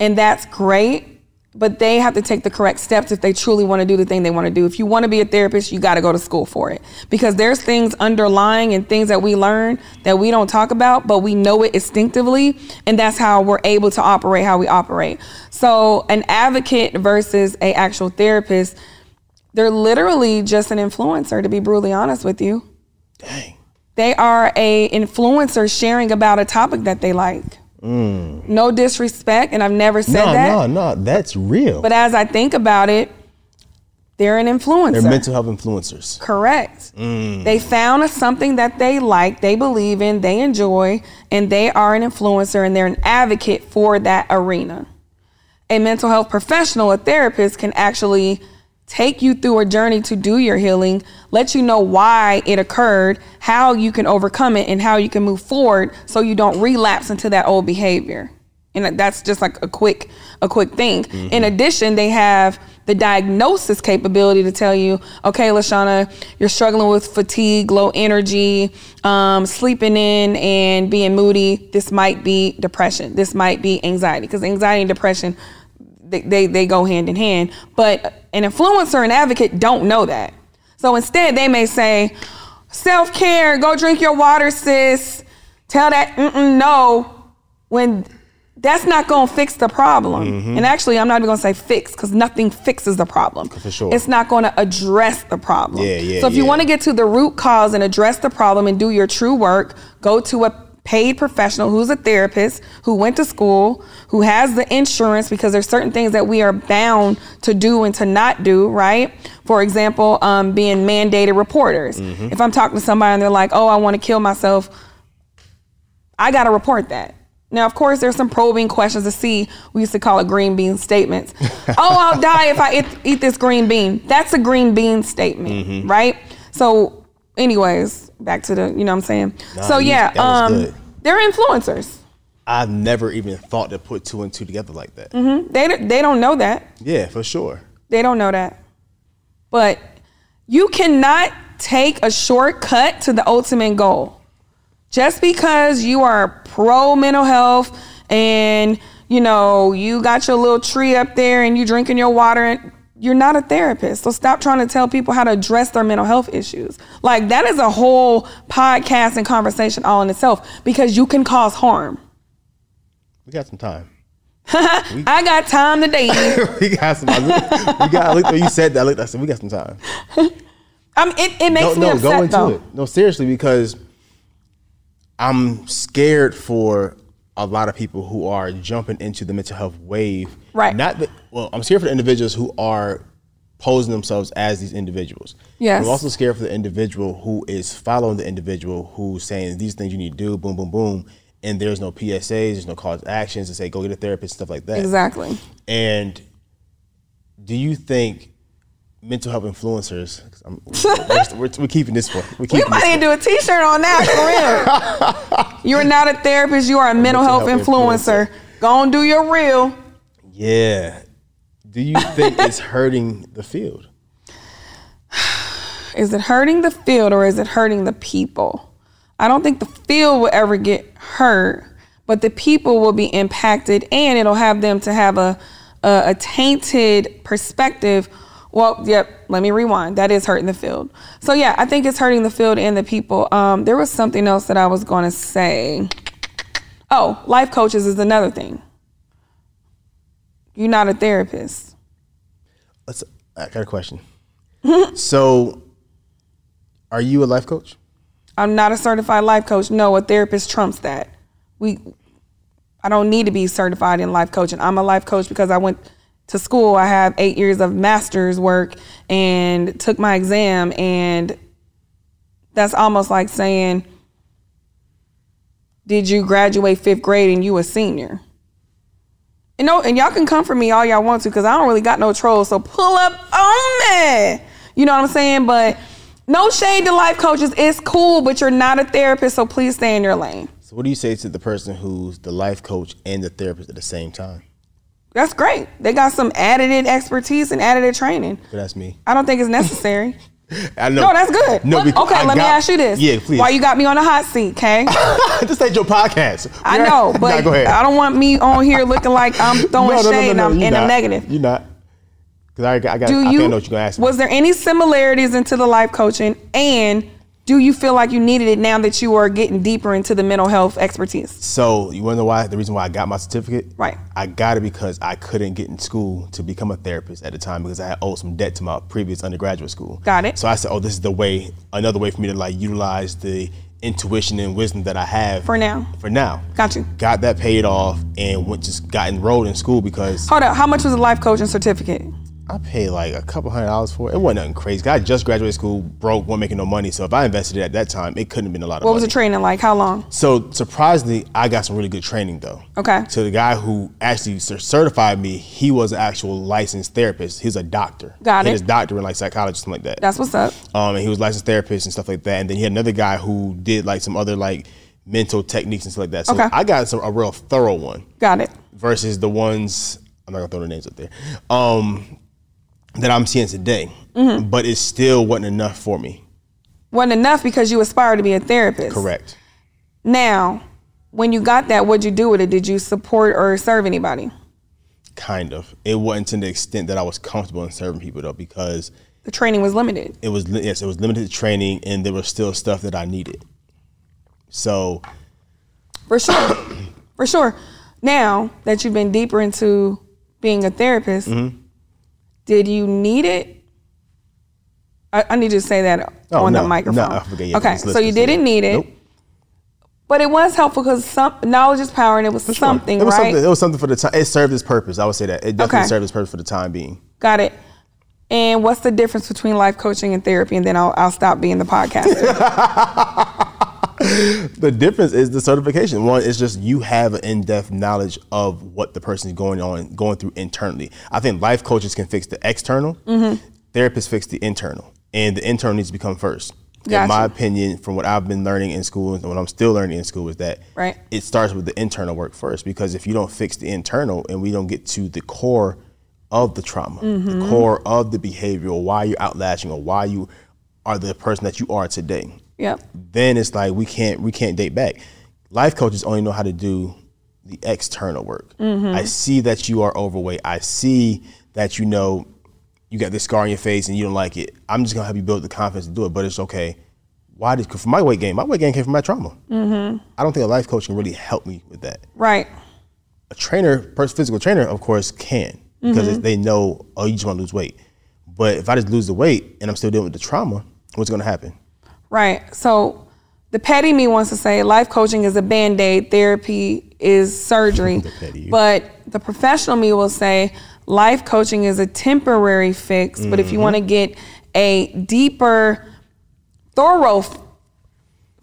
and that's great, but they have to take the correct steps if they truly want to do the thing they want to do. If you want to be a therapist, you got to go to school for it because there's things underlying and things that we learn that we don't talk about, but we know it instinctively, and that's how we're able to operate how we operate. So, an advocate versus a actual therapist, they're literally just an influencer to be brutally honest with you. Dang. They are a influencer sharing about a topic that they like. Mm. No disrespect, and I've never said no, that. No, no, no. that's real. But as I think about it, they're an influencer. They're mental health influencers. Correct. Mm. They found something that they like, they believe in, they enjoy, and they are an influencer and they're an advocate for that arena. A mental health professional, a therapist, can actually take you through a journey to do your healing, let you know why it occurred, how you can overcome it, and how you can move forward so you don't relapse into that old behavior. And that's just like a quick a quick thing. Mm-hmm. In addition, they have the diagnosis capability to tell you, okay, Lashana, you're struggling with fatigue, low energy, um, sleeping in, and being moody. This might be depression. This might be anxiety, because anxiety and depression they, they, they go hand in hand. But an influencer and advocate don't know that. So instead, they may say, self care, go drink your water, sis. Tell that no when that's not going to fix the problem. Mm-hmm. And actually, I'm not even going to say fix because nothing fixes the problem. For sure. It's not going to address the problem. Yeah, yeah. So if yeah. you want to get to the root cause and address the problem and do your true work, go to a paid professional who's a therapist, who went to school, who has the insurance because there's certain things that we are bound to do and to not do, right? For example, um, being mandated reporters. Mm-hmm. If I'm talking to somebody and they're like, oh, I want to kill myself, I got to report that. Now, of course, there's some probing questions to see. We used to call it green bean statements. oh, I'll die if I eat, eat, this green bean. That's a green bean statement, mm-hmm. right? So anyways, back to the, you know what I'm saying? so you- yeah, um, they're influencers. I've never even thought to put two and two together like that. They they don't know that. Yeah, for sure. They don't know that. But you cannot take a shortcut to the ultimate goal. Just because you are pro mental health and you know you got your little tree up there and you drinking your water and you're not a therapist. So stop trying to tell people how to address their mental health issues. Like that is a whole podcast and conversation all in itself because you can cause harm. We got some time. I got time today. we got some. We got. I looked when you said that. I, looked, I said we got some time. I mean, it, it makes No, me no, upset go into though. it. No, seriously, because I'm scared for a lot of people who are jumping into the mental health wave. Right. Not that. Well, I'm scared for the individuals who are posing themselves as these individuals. Yes. I'm also scared for the individual who is following the individual who's saying these things you need to do, boom, boom, boom, and there's no PSAs, there's no calls to actions to say go get a therapist, and stuff like that. Exactly. And do you think mental health influencers? I'm, we're, we're, we're keeping this one. We're We might this need to do a T-shirt on that for real. You're not a therapist. You are a mental, mental health, health influencer. Go and do your real. Yeah. Do you think it's hurting the field? Is it hurting the field or is it hurting the people? I don't think the field will ever get hurt, but the people will be impacted, and it'll have them to have a a, a tainted perspective. Well, yep. Let me rewind. That is hurting the field. So yeah, I think it's hurting the field and the people. Um, there was something else that I was going to say. Oh, life coaches is another thing. You're not a therapist. Let's, I got a question. so, are you a life coach? I'm not a certified life coach. No, a therapist trumps that. We I don't need to be certified in life coaching. I'm a life coach because I went to school. I have 8 years of master's work and took my exam and that's almost like saying did you graduate 5th grade and you a senior? You know, and y'all can come for me all y'all want to because I don't really got no trolls. So pull up on me. You know what I'm saying? But no shade to life coaches. It's cool, but you're not a therapist, so please stay in your lane. So, what do you say to the person who's the life coach and the therapist at the same time? That's great. They got some added expertise and added training. But that's me. I don't think it's necessary. I know. No, that's good. No, because okay, I let me ask you this. Yeah, please. Why you got me on the hot seat, okay? this ain't your podcast. I know, but Nah, go ahead. I don't want me on here looking like I'm throwing shade no, and I'm in a negative. You're not. Because I, I got. do I you know what you're gonna ask me. was there any similarities into the life coaching and do you feel like you needed it now that you are getting deeper into the mental health expertise So you want to know why? The reason why I got my certificate? Right. I got it because I couldn't get in school to become a therapist at the time because I had owed some debt to my previous undergraduate school. Got it. So I said, oh, this is the way, another way for me to like utilize the intuition and wisdom that I have For now. For now. Got you. Got that paid off and went just got enrolled in school because hold up how much was a life coaching certificate I paid like a couple hundred dollars for it. It wasn't nothing crazy. I just graduated school, broke, wasn't making no money. So if I invested it at that time, it couldn't have been a lot of what money. was the training like how long So surprisingly, I got some really good training though. Okay. So the guy who actually certified me, he was an actual licensed therapist. He's a doctor. Got he it. His doctor in like psychology, something like that. that's what's up um, and he was licensed therapist and stuff like that. And then he had another guy who did like some other like mental techniques and stuff like that. So Okay. I got some, a real thorough one got it versus the ones I'm not gonna throw the names up there. Um, that I'm seeing today, Mm-hmm. but it still wasn't enough for me. wasn't enough because you aspire to be a therapist Correct. now when you got that what'd you do with it did you support or serve anybody Kind of. It wasn't to the extent that I was comfortable in serving people though, because the training was limited it was yes, it was limited training, and there was still stuff that I needed. So For sure. For sure. Now that you've been deeper into being a therapist, Mm-hmm. Did you need it? I, I need you to say that Oh, on no. the microphone. No, I forget. Yeah, okay, so you didn't need it, Nope. but it was helpful because some knowledge is power, and it was something, It was right? something. It was something for the time. It served its purpose. I would say that it definitely Okay. served its purpose for the time being. Got it. And what's the difference between life coaching and therapy? And then I'll, I'll stop being the podcaster. The difference is the certification. One is just you have an in-depth knowledge of what the person is going on, going through internally. I think life coaches can fix the external. Mm-hmm. Therapists fix the internal, and the internal needs to become first. in my opinion, from what I've been learning in school and what I'm still learning in school, is that Right. it starts with the internal work first. Because if you don't fix the internal and we don't get to the core of the trauma, Mm-hmm. the core of the behavior, or why you're outlashing, or why you are the person that you are today, Yep. then it's like we can't we can't date back. Life coaches only know how to do the external work. Mm-hmm. I see that you are overweight. I see that you know you got this scar on your face and you don't like it. I'm just gonna help you build the confidence to do it. But it's okay. Why did for my weight gain? My weight gain came from my trauma. Mm-hmm. I don't think a life coach can really help me with that. Right. A trainer, physical trainer, of course, can because it's- mm-hmm. they know oh you just want to lose weight. But if I just lose the weight and I'm still dealing with the trauma, what's gonna happen? Right. So the petty me wants to say life coaching is a band aid, therapy is surgery. The but the professional me will say life coaching is a temporary fix. But if you want to get a deeper, thorough f-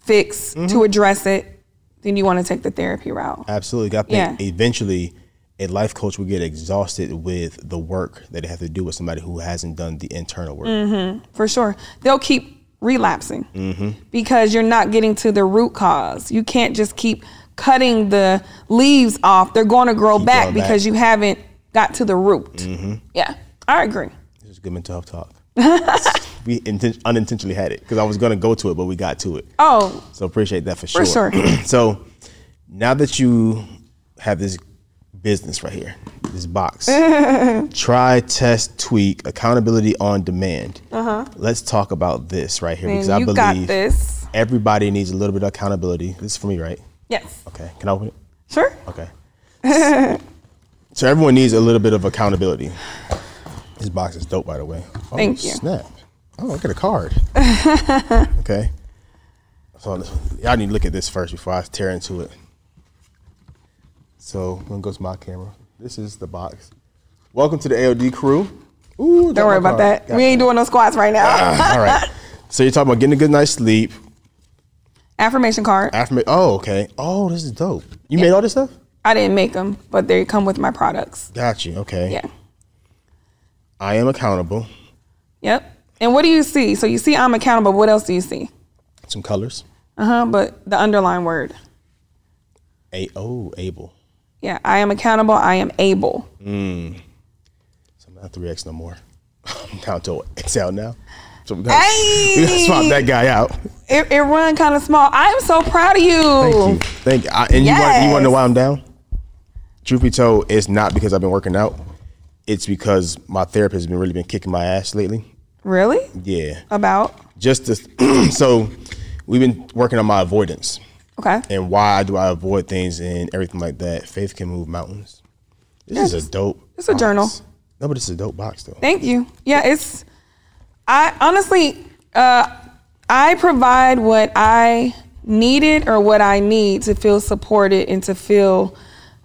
fix to address it, then you want to take the therapy route. Absolutely. I think Yeah. eventually a life coach will get exhausted with the work that they have to do with somebody who hasn't done the internal work. Mm-hmm. For sure. They'll keep relapsing mm-hmm. because you're not getting to the root cause. You can't just keep cutting the leaves off. They're going to grow Keep back going back. because you haven't got to the root. Mm-hmm. Yeah, I agree. This is good mental health talk. we inten- unintentionally had it because I was going to go to it, but we got to it. Oh, So appreciate that for sure. For sure. so now that you have this business right here, this box, try, test, tweak, accountability on demand. Uh-huh. Let's talk about this right here because I you believe got this. everybody needs a little bit of accountability. This is for me, right? Yes. Okay. Can I open it? Sure. Okay. so everyone needs a little bit of accountability. This box is dope, by the way. Oh, Thank you. Snap. Oh, I got a card. okay. So y'all need to look at this first before I tear into it. So I'm gonna go to my camera. This is the box. Welcome to the AOD crew. Ooh, Don't worry about that. We ain't doing no squats right now. All right. So you're talking about getting a good night's sleep. Affirmation card. Affirmation. Oh, okay. Oh, this is dope. You made all this stuff? I didn't make them, but they come with my products. Got you. Okay. Yeah. I am accountable. Yep. And what do you see? So you see I'm accountable. What else do you see? Some colors. Uh huh. But the underlying word. A oh, able. Yeah. I am accountable. I am able. Mm. So I'm not three X no more. I'm down to XL now. So we gotta, we gotta swap that guy out. It, it run kind of small. I am so proud of you. Thank you. Thank you. I, and you want you want to know why I'm down? Truth be told, it's not because I've been working out. It's because my therapist has been really been kicking my ass lately. Really? Yeah. About? Just to, so we've been working on my avoidance Okay. and why do I avoid things and everything like that. Faith can move mountains. This is a dope. it's a journal. No, but it's a dope box though. Thank you. Yeah, it's. I honestly, uh, I provide what I needed or what I need to feel supported and to feel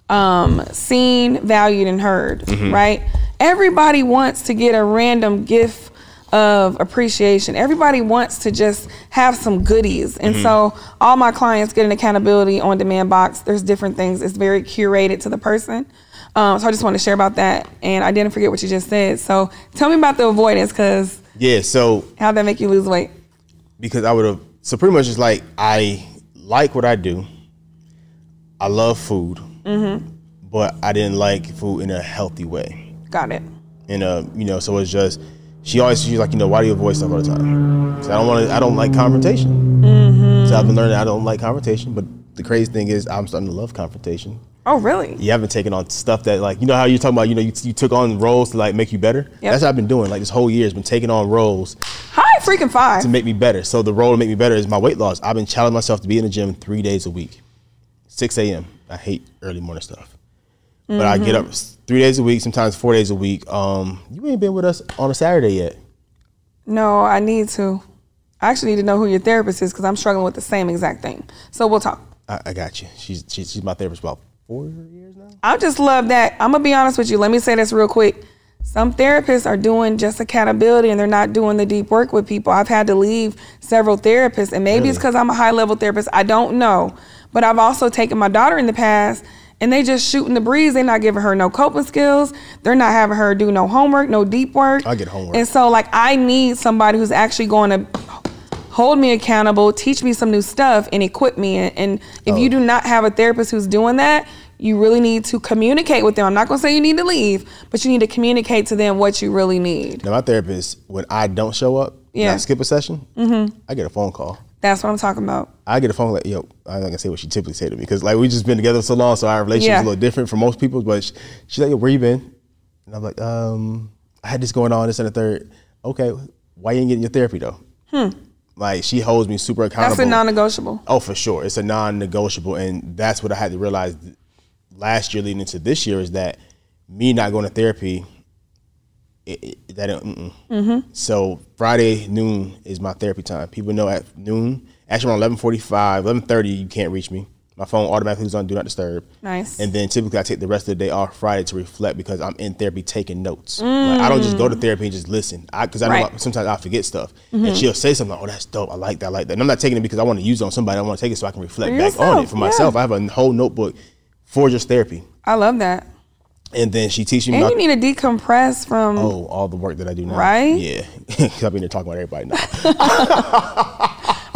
um, seen, valued, and heard. Right? Everybody wants to get a random gift of appreciation. Everybody wants to just have some goodies. And so all my clients get an accountability on demand box. There's different things. It's very curated to the person. Um, so I just want to share about that. And I didn't forget what you just said. So tell me about the avoidance because Yeah. So how'd that make you lose weight? because I would have. So pretty much, it's like I like what I do. I love food, Mm-hmm. but I didn't like food in a healthy way. Got it. In a you know, so it's just she always she's like you know why do you avoid stuff all the time? So I don't want to. I don't like confrontation. Mm-hmm. So I've been learning I don't like confrontation. But the crazy thing is I'm starting to love confrontation. Oh, really? You haven't taken on stuff that like you know how you're talking about you know you, you took on roles to like make you better. That's what I've been doing like this whole year has been taking on roles Hi, freaking five. to make me better. So the role to make me better is my weight loss. I've been challenging myself to be in the gym three days a week, 6 a.m. I hate early morning stuff, but I get up s- three days a week, sometimes four days a week. Um, you ain't been with us on a Saturday yet. No, I need to. I actually need to know who your therapist is because I'm struggling with the same exact thing. So we'll talk. I, I got you. She's, she's she's my therapist about four years now. I just love that. I'm gonna be honest with you. Let me say this real quick. Some therapists are doing just accountability and they're not doing the deep work with people. I've had to leave several therapists, and maybe it's because I'm a high level therapist. I don't know. But I've also taken my daughter in the past and they just shooting the breeze. They're not giving her no coping skills. They're not having her do no homework, no deep work. I get homework. And so, like, I need somebody who's actually going to hold me accountable, teach me some new stuff, and equip me. And, and if you Oh. do not have a therapist who's doing that, you really need to communicate with them. I'm not gonna say you need to leave, but you need to communicate to them what you really need. Now my therapist, when I don't show up, yeah, Yeah. I skip a session, mm-hmm. I get a phone call. That's what I'm talking about. I get a phone like, yo, I'm not gonna say what she typically say to me because like we just been together so long, so our relationship Yeah. is a little different from most people. But she, she's like, yo, where you been? And I'm like, um, I had this going on, this and the third. Okay, why you ain't getting your therapy though? Hmm. Like she holds me super accountable. That's a non-negotiable. Oh, for sure. It's a non-negotiable, and that's what I had to realize last year, leading into this year, is that me not going to therapy. It, it, that. Mm-hmm. so Friday noon is my therapy time. People know at noon, actually around eleven forty-five, eleven thirty, you can't reach me. My phone automatically is on do not disturb. Nice. And then typically I take the rest of the day off Friday to reflect because I'm in therapy taking notes. Like, I don't just go to therapy and just listen. I because I know Mm. Right. Mm-hmm. Sometimes I forget stuff, and she'll say something. Oh, that's dope. I like that. I like that. And I'm not taking it because I want to use it on somebody. I want to take it so I can reflect For back on it for yeah. myself. I have a whole notebook for just therapy, I love that. And then she teaches me. And you need to decompress from. Oh, all the work that I do now. Right? Yeah. 'Cause I've been talking about everybody now.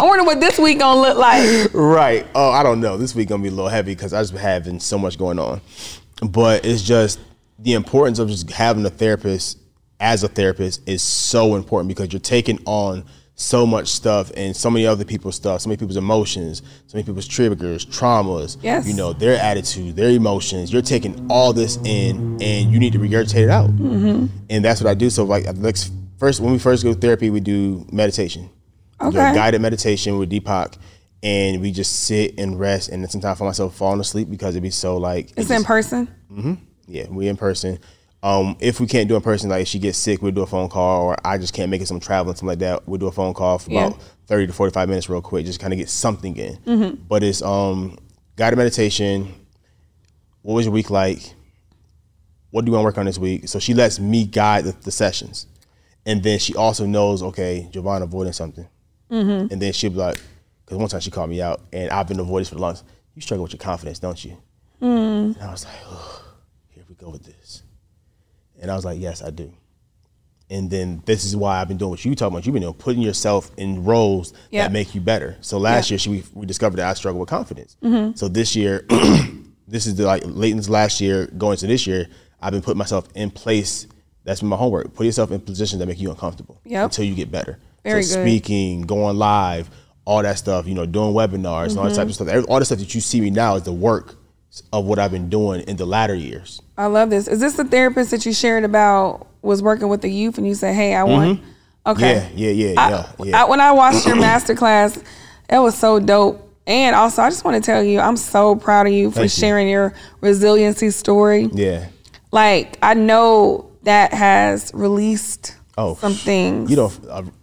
I wonder what this week gonna look like. right. Oh, I don't know. This week gonna be a little heavy because I just been having so much going on. But it's just the importance of just having a therapist as a therapist is so important because you're taking on so much stuff and so many other people's stuff, so many people's emotions, so many people's triggers, traumas, Yes. you know, their attitude, their emotions. You're taking all this in and you need to regurgitate it out. Mm-hmm. And that's what I do. So like let's first when we first go to therapy, we do meditation. We do a Okay. guided meditation with Deepak, and we just sit and rest. And sometimes I find myself falling asleep because it'd be so like It's it in just- person. yeah, we in person. Um, if we can't do in person, like if she gets sick, we'll do a phone call, or I just can't make it some traveling, something like that. We'll do a phone call for Yeah. about thirty to forty five minutes, real quick, just kind of get something in. Mm-hmm. But it's um, guided meditation. What was your week like? What do you want to work on this week? So she lets me guide the, the sessions, and then she also knows, okay, Giovanna avoiding something, Mm-hmm. and then she'll be like, because one time she called me out, and I've been avoiding this for the longest. You struggle with your confidence, don't you? Mm. And I was like, oh, here we go with this. And I was like, yes, I do. And then this is why I've been doing what you talking about. You've been doing putting yourself in roles Yeah. that make you better. So last Yeah. year, she, we, we discovered that I struggle with confidence. Mm-hmm. So this year, this is the like late last year, going to this year, I've been putting myself in place. That's been my homework. Put yourself in positions that make you uncomfortable Yep. until you get better. Very so good. speaking, going live, all that stuff, you know, doing webinars and all that type of Mm-hmm. stuff. All the stuff that you see me now is the work of what I've been doing in the latter years. I love this. Is this the therapist that you shared about was working with the youth and you said, "Hey, I want." Okay. Mm-hmm. Yeah, yeah, yeah, I- yeah, yeah. I- when I watched your master class, it was so dope. And also, I just want to tell you, I'm so proud of you for Thank you. sharing your resiliency story. Yeah. Like, I know that has released Oh, some things. You know,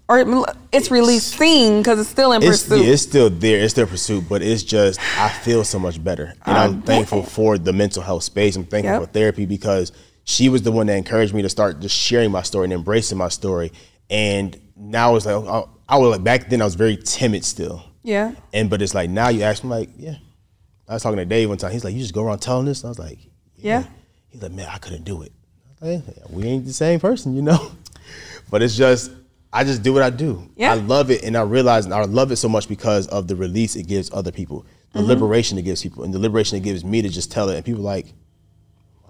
or it's releasing because it's still in it's, pursuit. yeah, it's still there. It's their pursuit, but it's just I feel so much better, and I'm uh, thankful bet. for the mental health space. I'm thankful Yep. for therapy because she was the one that encouraged me to start just sharing my story and embracing my story. And now it's like I, I was like back then I was very timid still, yeah. and but it's like now you ask me like yeah. I was talking to Dave one time. He's like, "You just go around telling this." And I was like, Yeah. He's like, "Man, I couldn't do it." Like, "Yeah, we ain't the same person, you know. But it's just I just do what I do. Yeah. I love it, and I realize and I love it so much because of the release it gives other people, the Mm-hmm. liberation it gives people, and the liberation it gives me to just tell it. And people like,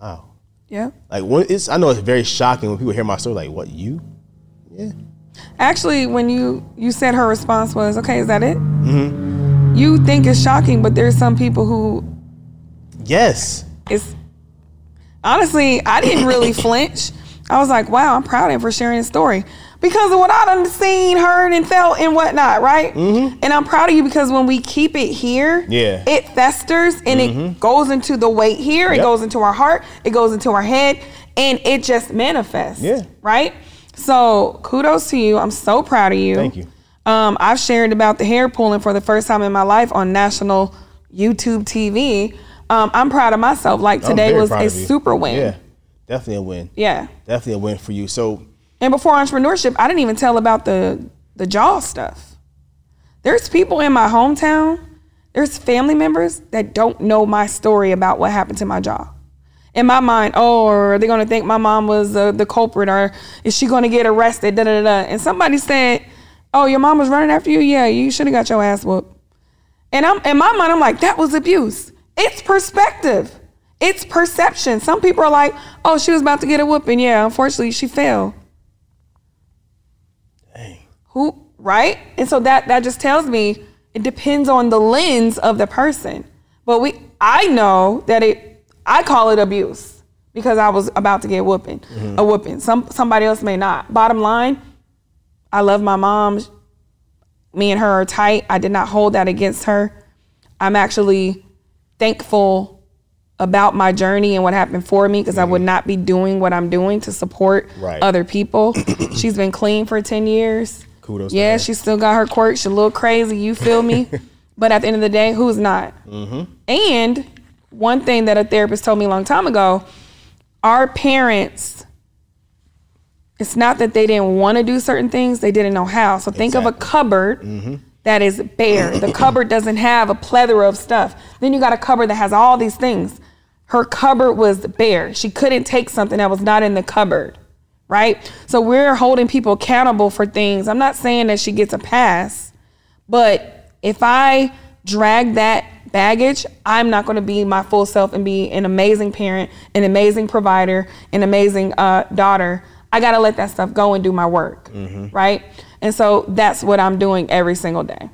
wow, Yeah. like when it's I know it's very shocking when people hear my story. Like, what you? Yeah, Actually, when you you said her response was, "Okay, is that it?" Mm-hmm. You think it's shocking, but there's some people who yes, it's honestly I didn't really flinch. I was like, "Wow, I'm proud of him for sharing his story." Because of what I done seen, heard, and felt, and whatnot, right? Mm-hmm. And I'm proud of you because when we keep it here, Yeah. Mm-hmm. it festers and it goes into the weight here. It goes into our heart. It goes into our head, and it just manifests. Yeah. Right. So kudos to you. I'm so proud of you. Thank you. Um, I've shared about the hair pulling for the first time in my life on national YouTube TV. Um, I'm proud of myself. Like today was a super win. Yeah, definitely a win. Yeah. Definitely a win for you. So And before entrepreneurship, I didn't even tell about the the jaw stuff. There's people in my hometown, there's family members that don't know my story about what happened to my jaw. In my mind, oh, are they gonna think my mom was uh, the culprit, or is she gonna get arrested? Da da da. And somebody said, Oh, your mom was running after you? Yeah, you should have got your ass whooped. And I'm in my mind, I'm like, that was abuse. It's perspective. It's perception. Some people are like, oh, she was about to get a whooping. Yeah, unfortunately, she fell. Who right? And so that that just tells me it depends on the lens of the person. But we I know that it I call it abuse because I was about to get whooping. Mm-hmm. A whooping. Some somebody else may not. Bottom line, I love my mom. Me and her are tight. I did not hold that against her. I'm actually thankful about my journey and what happened for me because I would mm-hmm. not be doing what I'm doing to support Right. other people. She's been clean for 10 years. Kudos Yeah, she still got her quirks. She's a little crazy. You feel me? but at the end of the day, who's not? Mm-hmm. And one thing that a therapist told me a long time ago our parents, it's not that they didn't want to do certain things, they didn't know how. So think of a Exactly. cupboard mm-hmm. that is bare. The cupboard doesn't have a plethora of stuff. Then you got a cupboard that has all these things. Her cupboard was bare. She couldn't take something that was not in the cupboard, right? So we're holding people accountable for things. I'm not saying that she gets a pass, but if I drag that baggage, I'm not going to be my full self and be an amazing parent, an amazing provider, an amazing uh, daughter. I got to let that stuff go and do my work, right? And so that's what I'm doing every single day.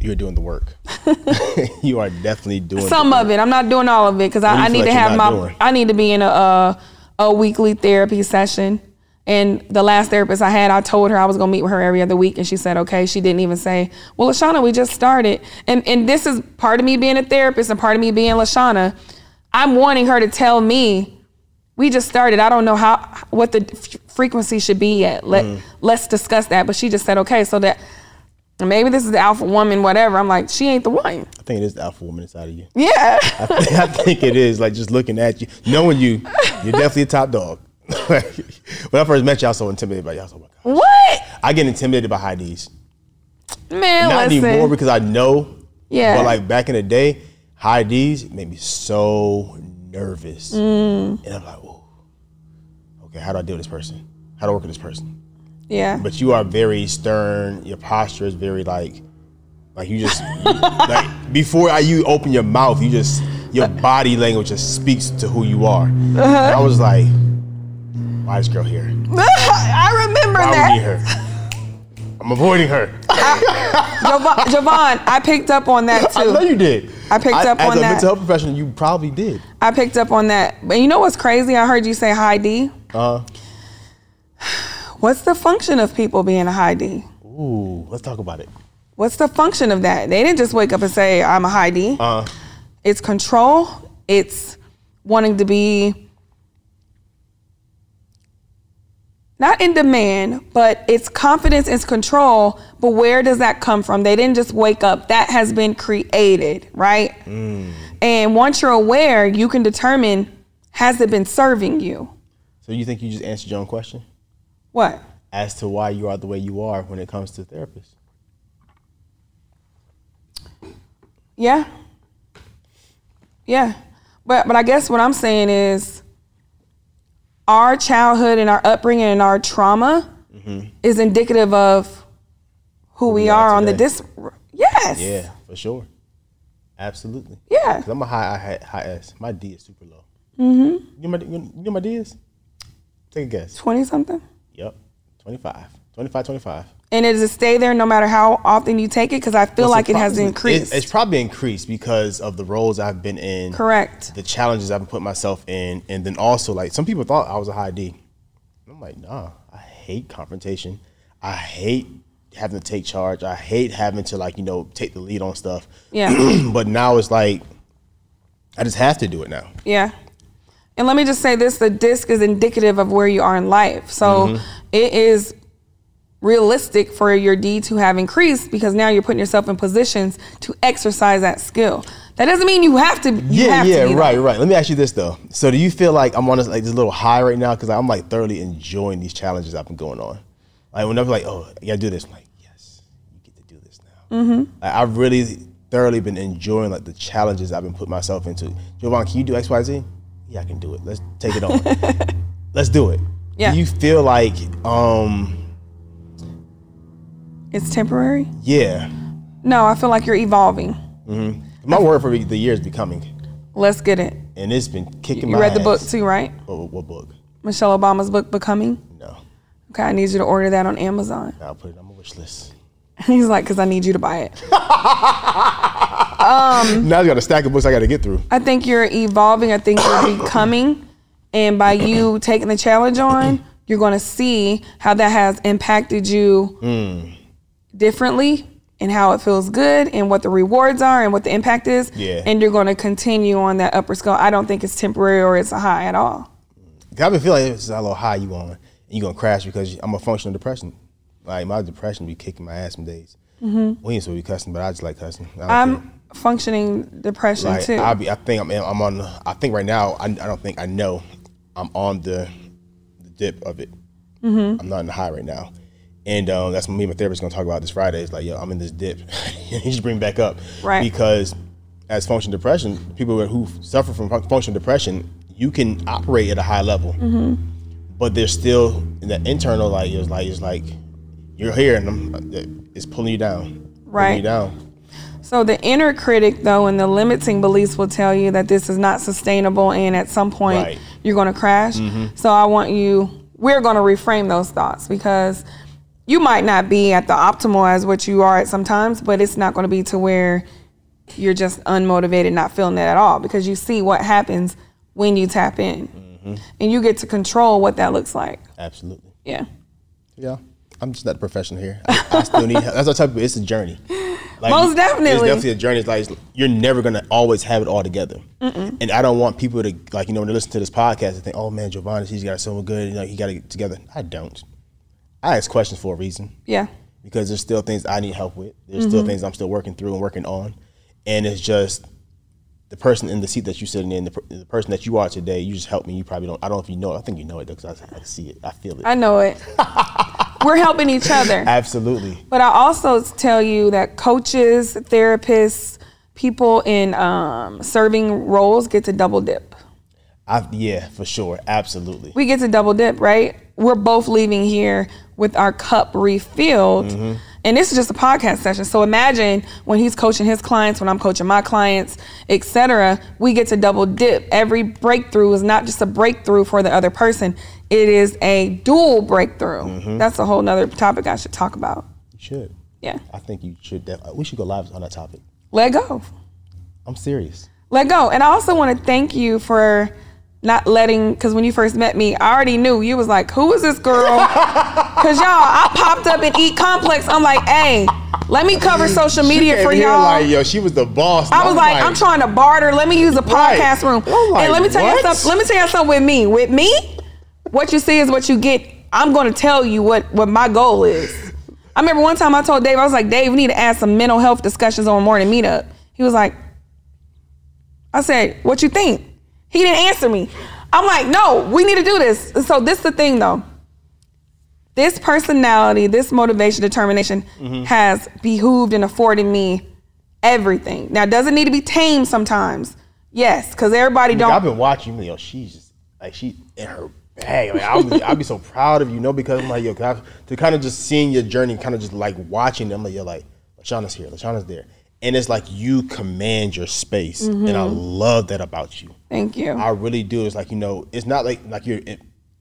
You're doing the work. you are definitely doing Some of it. I'm not doing all of it because I, I need like to have my. doing? I need to be in a a, a weekly therapy session. And the last therapist I had, I told her I was gonna meet with her every other week, and she said okay. She didn't even say, "Well, Lashana, we just started." And and this is part of me being a therapist and part of me being Lashana. I'm wanting her to tell me, "We just started. I don't know how what the f- frequency should be yet. Let Mm. let's discuss that." But she just said okay, so that maybe this is the alpha woman, whatever. I'm like, she ain't the one. I think it is the alpha woman inside of you. Yeah. I think, I think it is. Like just looking at you, knowing you, you're definitely a top dog. when I first met you, I was so intimidated by you. I was like, oh my God. What? I get intimidated by high D's. Man, Not listen. anymore because I know. Yeah. But like back in the day, high D's made me so nervous. Mm. And I'm like, oh, okay, how do I deal with this person? How do I work with this person? Yeah. But you are very stern. Your posture is very like, like you just like before I, you open your mouth, you just your body language just speaks to who you are. And I was like, why is girl here? I remember Why we need that. her? I'm avoiding her. Jovan, Jovan, I picked up on that too. I know you did. I picked up on that. as a that. mental health professional, you probably did. I picked up on that. But you know what's crazy? I heard you say hi D. Uh, What's the function of people being a high D? ooh, let's talk about it. What's the function of that? They didn't just wake up and say, I'm a high D. Uh, It's control. It's wanting to be not in demand, but it's confidence, it's control. But where does that come from? They didn't just wake up. That has been created, right? Mm. And once you're aware, you can determine has it been serving you? so you think you just answered your own question What? as to why you are the way you are when it comes to therapists? Yeah. Yeah. But but I guess what I'm saying is our childhood and our upbringing and our trauma is indicative of who we, we are are, on the dis Yes. Yeah, for sure. Absolutely. Yeah. Cause I'm a high, high, high S. My D is super low. Mm-hmm. You know my, you know my D is? Take a guess. 20 something. Yep. 25. 25, 25. And does it stay there no matter how often you take it? Because I feel What's like it has increased. It's probably increased because of the roles I've been in. Correct. The challenges I've put myself in. And then also, like, some people thought I was a high D. I'm like, nah, I hate confrontation. I hate having to take charge. I hate having to, like, you know, take the lead on stuff. Yeah. but now it's like, I just have to do it now. Yeah. And let me just say this the DISC is indicative of where you are in life. So Mm-hmm. it is realistic for your D to have increased because now you're putting yourself in positions to exercise that skill. That doesn't mean you have to. You Yeah, have yeah, to right, there. right. Let me ask you this though. So, do you feel like I'm on this, like this little high right now because I'm like thoroughly enjoying these challenges I've been going on? Like whenever like, oh, you gotta do this, I'm like, yes, you get to do this now. Mm-hmm. Like, I've really thoroughly been enjoying like the challenges I've been putting myself into. Jovan, can you do X, Y, Z? Yeah, I can do it. Let's take it on. Let's do it. Yeah. Do you feel like um It's temporary? Yeah. No, I feel like you're evolving. Mm-hmm. My word for the year is becoming, Let's get it. and it's been kicking You read the book too, right? What, what book? Michelle Obama's book, Becoming. No, Okay, I need you to order that on Amazon. I'll put it on my wish list. He's like, because I need you to buy it. Now I got a stack of books I got to get through. I think you're evolving. I think you're becoming. And by you taking the challenge on, you're going to see how that has impacted you Hmm. differently and how it feels good and what the rewards are and what the impact is. Yeah. And you're going to continue on that upper scale. I don't think it's temporary or it's a high at all. I've been feeling like it's a little high you on, and you gonna crash because I'm a functional depression. Like my depression be kicking my ass some days. Mm-hmm. We ain't supposed to be cussing, but I just like cussing. I don't care. I'm functioning depression like too. I be, I think I'm, I'm on. the- I think right now, I, I don't think I know. I'm on the, the dip of it. Mm-hmm. I'm not in the high right now, and um, that's what me and my therapist is gonna talk about this Friday. It's like, yo, I'm in this dip. you should bring back up, Right. Because as functional depression, people who suffer from fun- functional depression, you can operate at a high level, Mm-hmm. but there's still in the internal, like it's like it's like you're here and I'm, it's pulling you down, pulling Right. you down. So the inner critic, though, and the limiting beliefs will tell you that this is not sustainable, and at some point Right. you're going to crash. Mm-hmm. So I want you. We're going to reframe those thoughts because you might not be at the optimal as what you are at sometimes, but it's not going to be to where you're just unmotivated, not feeling it at all, because you see what happens when you tap in, mm-hmm. and you get to control what that looks like. Absolutely. Yeah. Yeah, I'm just not a professional here. I, I still need. Help. That's what type of. It's a journey. Like, Most definitely. It's definitely. a journey. It's like you're never gonna always have it all together. And I don't want people to like you know when they listen to this podcast and think, oh man, Giovanni, he's got so good. You know, he got it together. I don't. I ask questions for a reason Yeah. because there's still things I need help with. There's still mm-hmm. things I'm still working through and working on. And it's just the person in the seat that you're sitting in, the, per- the person that you are today. You just help me. You probably don't. I don't know if you know it. I think you know it because I, I see it. I feel it. I know it. We're helping each other. Absolutely. But I also tell you that coaches, therapists, people in um, serving roles get to double dip. I, yeah, for sure. Absolutely. We get to double dip, right? We're both leaving here with our cup refilled. And this is just a podcast session. So imagine when he's coaching his clients, when I'm coaching my clients, etc. We get to double dip. Every breakthrough is not just a breakthrough for the other person. It is a dual breakthrough. Mm-hmm. That's a whole nother topic I should talk about. You should. Yeah. I think you should. Def- we should go live on that topic. Let go. I'm serious. let go. And I also want to thank you for not letting, because when you first met me, I already knew you was like, who is this girl? Because y'all, I popped up in Eat Complex. I'm like, hey, let me cover social media for y'all. Like, yo, she was the boss. I was like, I'm trying to barter. Let me use a Right. podcast room. I'm like, and let me tell you something. Let me tell you something with me. With me, what you see is what you get. I'm going to tell you what what my goal is. I remember one time I told Dave, I was like, Dave, we need to add some mental health discussions on morning meetup. He was like, I said, what you think? He didn't answer me. I'm like, no, we need to do this. So this is the thing though. This personality, this motivation, determination Mm-hmm. has behooved and afforded me everything. Now, does it need to be tamed sometimes? Yes, because everybody don't. I've been watching. Yo, she's just like she in her bag. Like, I'll, be, I'll be so proud of you, you know, because I'm like, yo, I've- to kind of just seeing your journey, kind of just like watching them. Like, you're like, Lashana's here, Lashana's there, and it's like you command your space, and I mm-hmm. love that about you. Thank you. I really do. It's like you know, it's not like like you're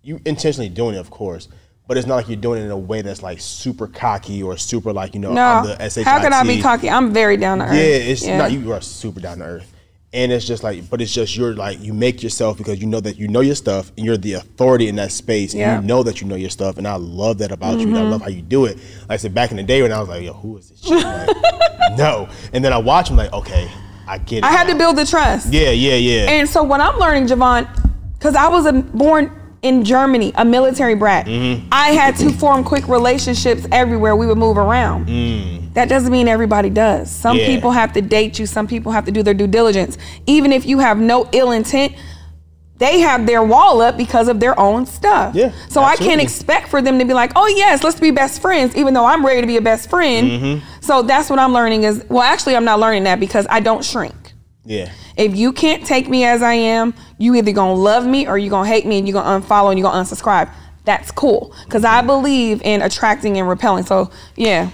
you intentionally doing it, of course, but it's not like you're doing it in a way that's like super cocky or super like you know no, I'm the SHIT. how can I be cocky? I'm very down to earth. Yeah, it's not you are super down to earth. And it's just like, but it's just you're like you make yourself because you know that you know your stuff and you're the authority in that space Yeah. Mm-hmm. and you know that you know your stuff. And I love that about you. And I love how you do it. Like I said back in the day when I was like, yo, who is this? Shit? Like, no. And then I watch him like, okay, I get it. I had now. to build the trust. Yeah, yeah, yeah. And so what I'm learning, Jovan, because I was a, born in Germany, a military brat. Mm-hmm. I had to form quick relationships everywhere we would move around. That doesn't mean everybody does. Some. Yeah. people have to date you. Some people have to do their due diligence. Even if you have no ill intent, they have their wall up because of their own stuff. Yeah, So I can't expect for them to be like, oh yes, let's be best friends, even though I'm ready to be a best friend. Mm-hmm. So that's what I'm learning is well, actually I'm not learning that because I don't shrink. yeah. If you can't take me as I am, you either gonna love me or you're gonna hate me and you're gonna unfollow and you're gonna unsubscribe. That's cool. Cause I believe in attracting and repelling. So yeah.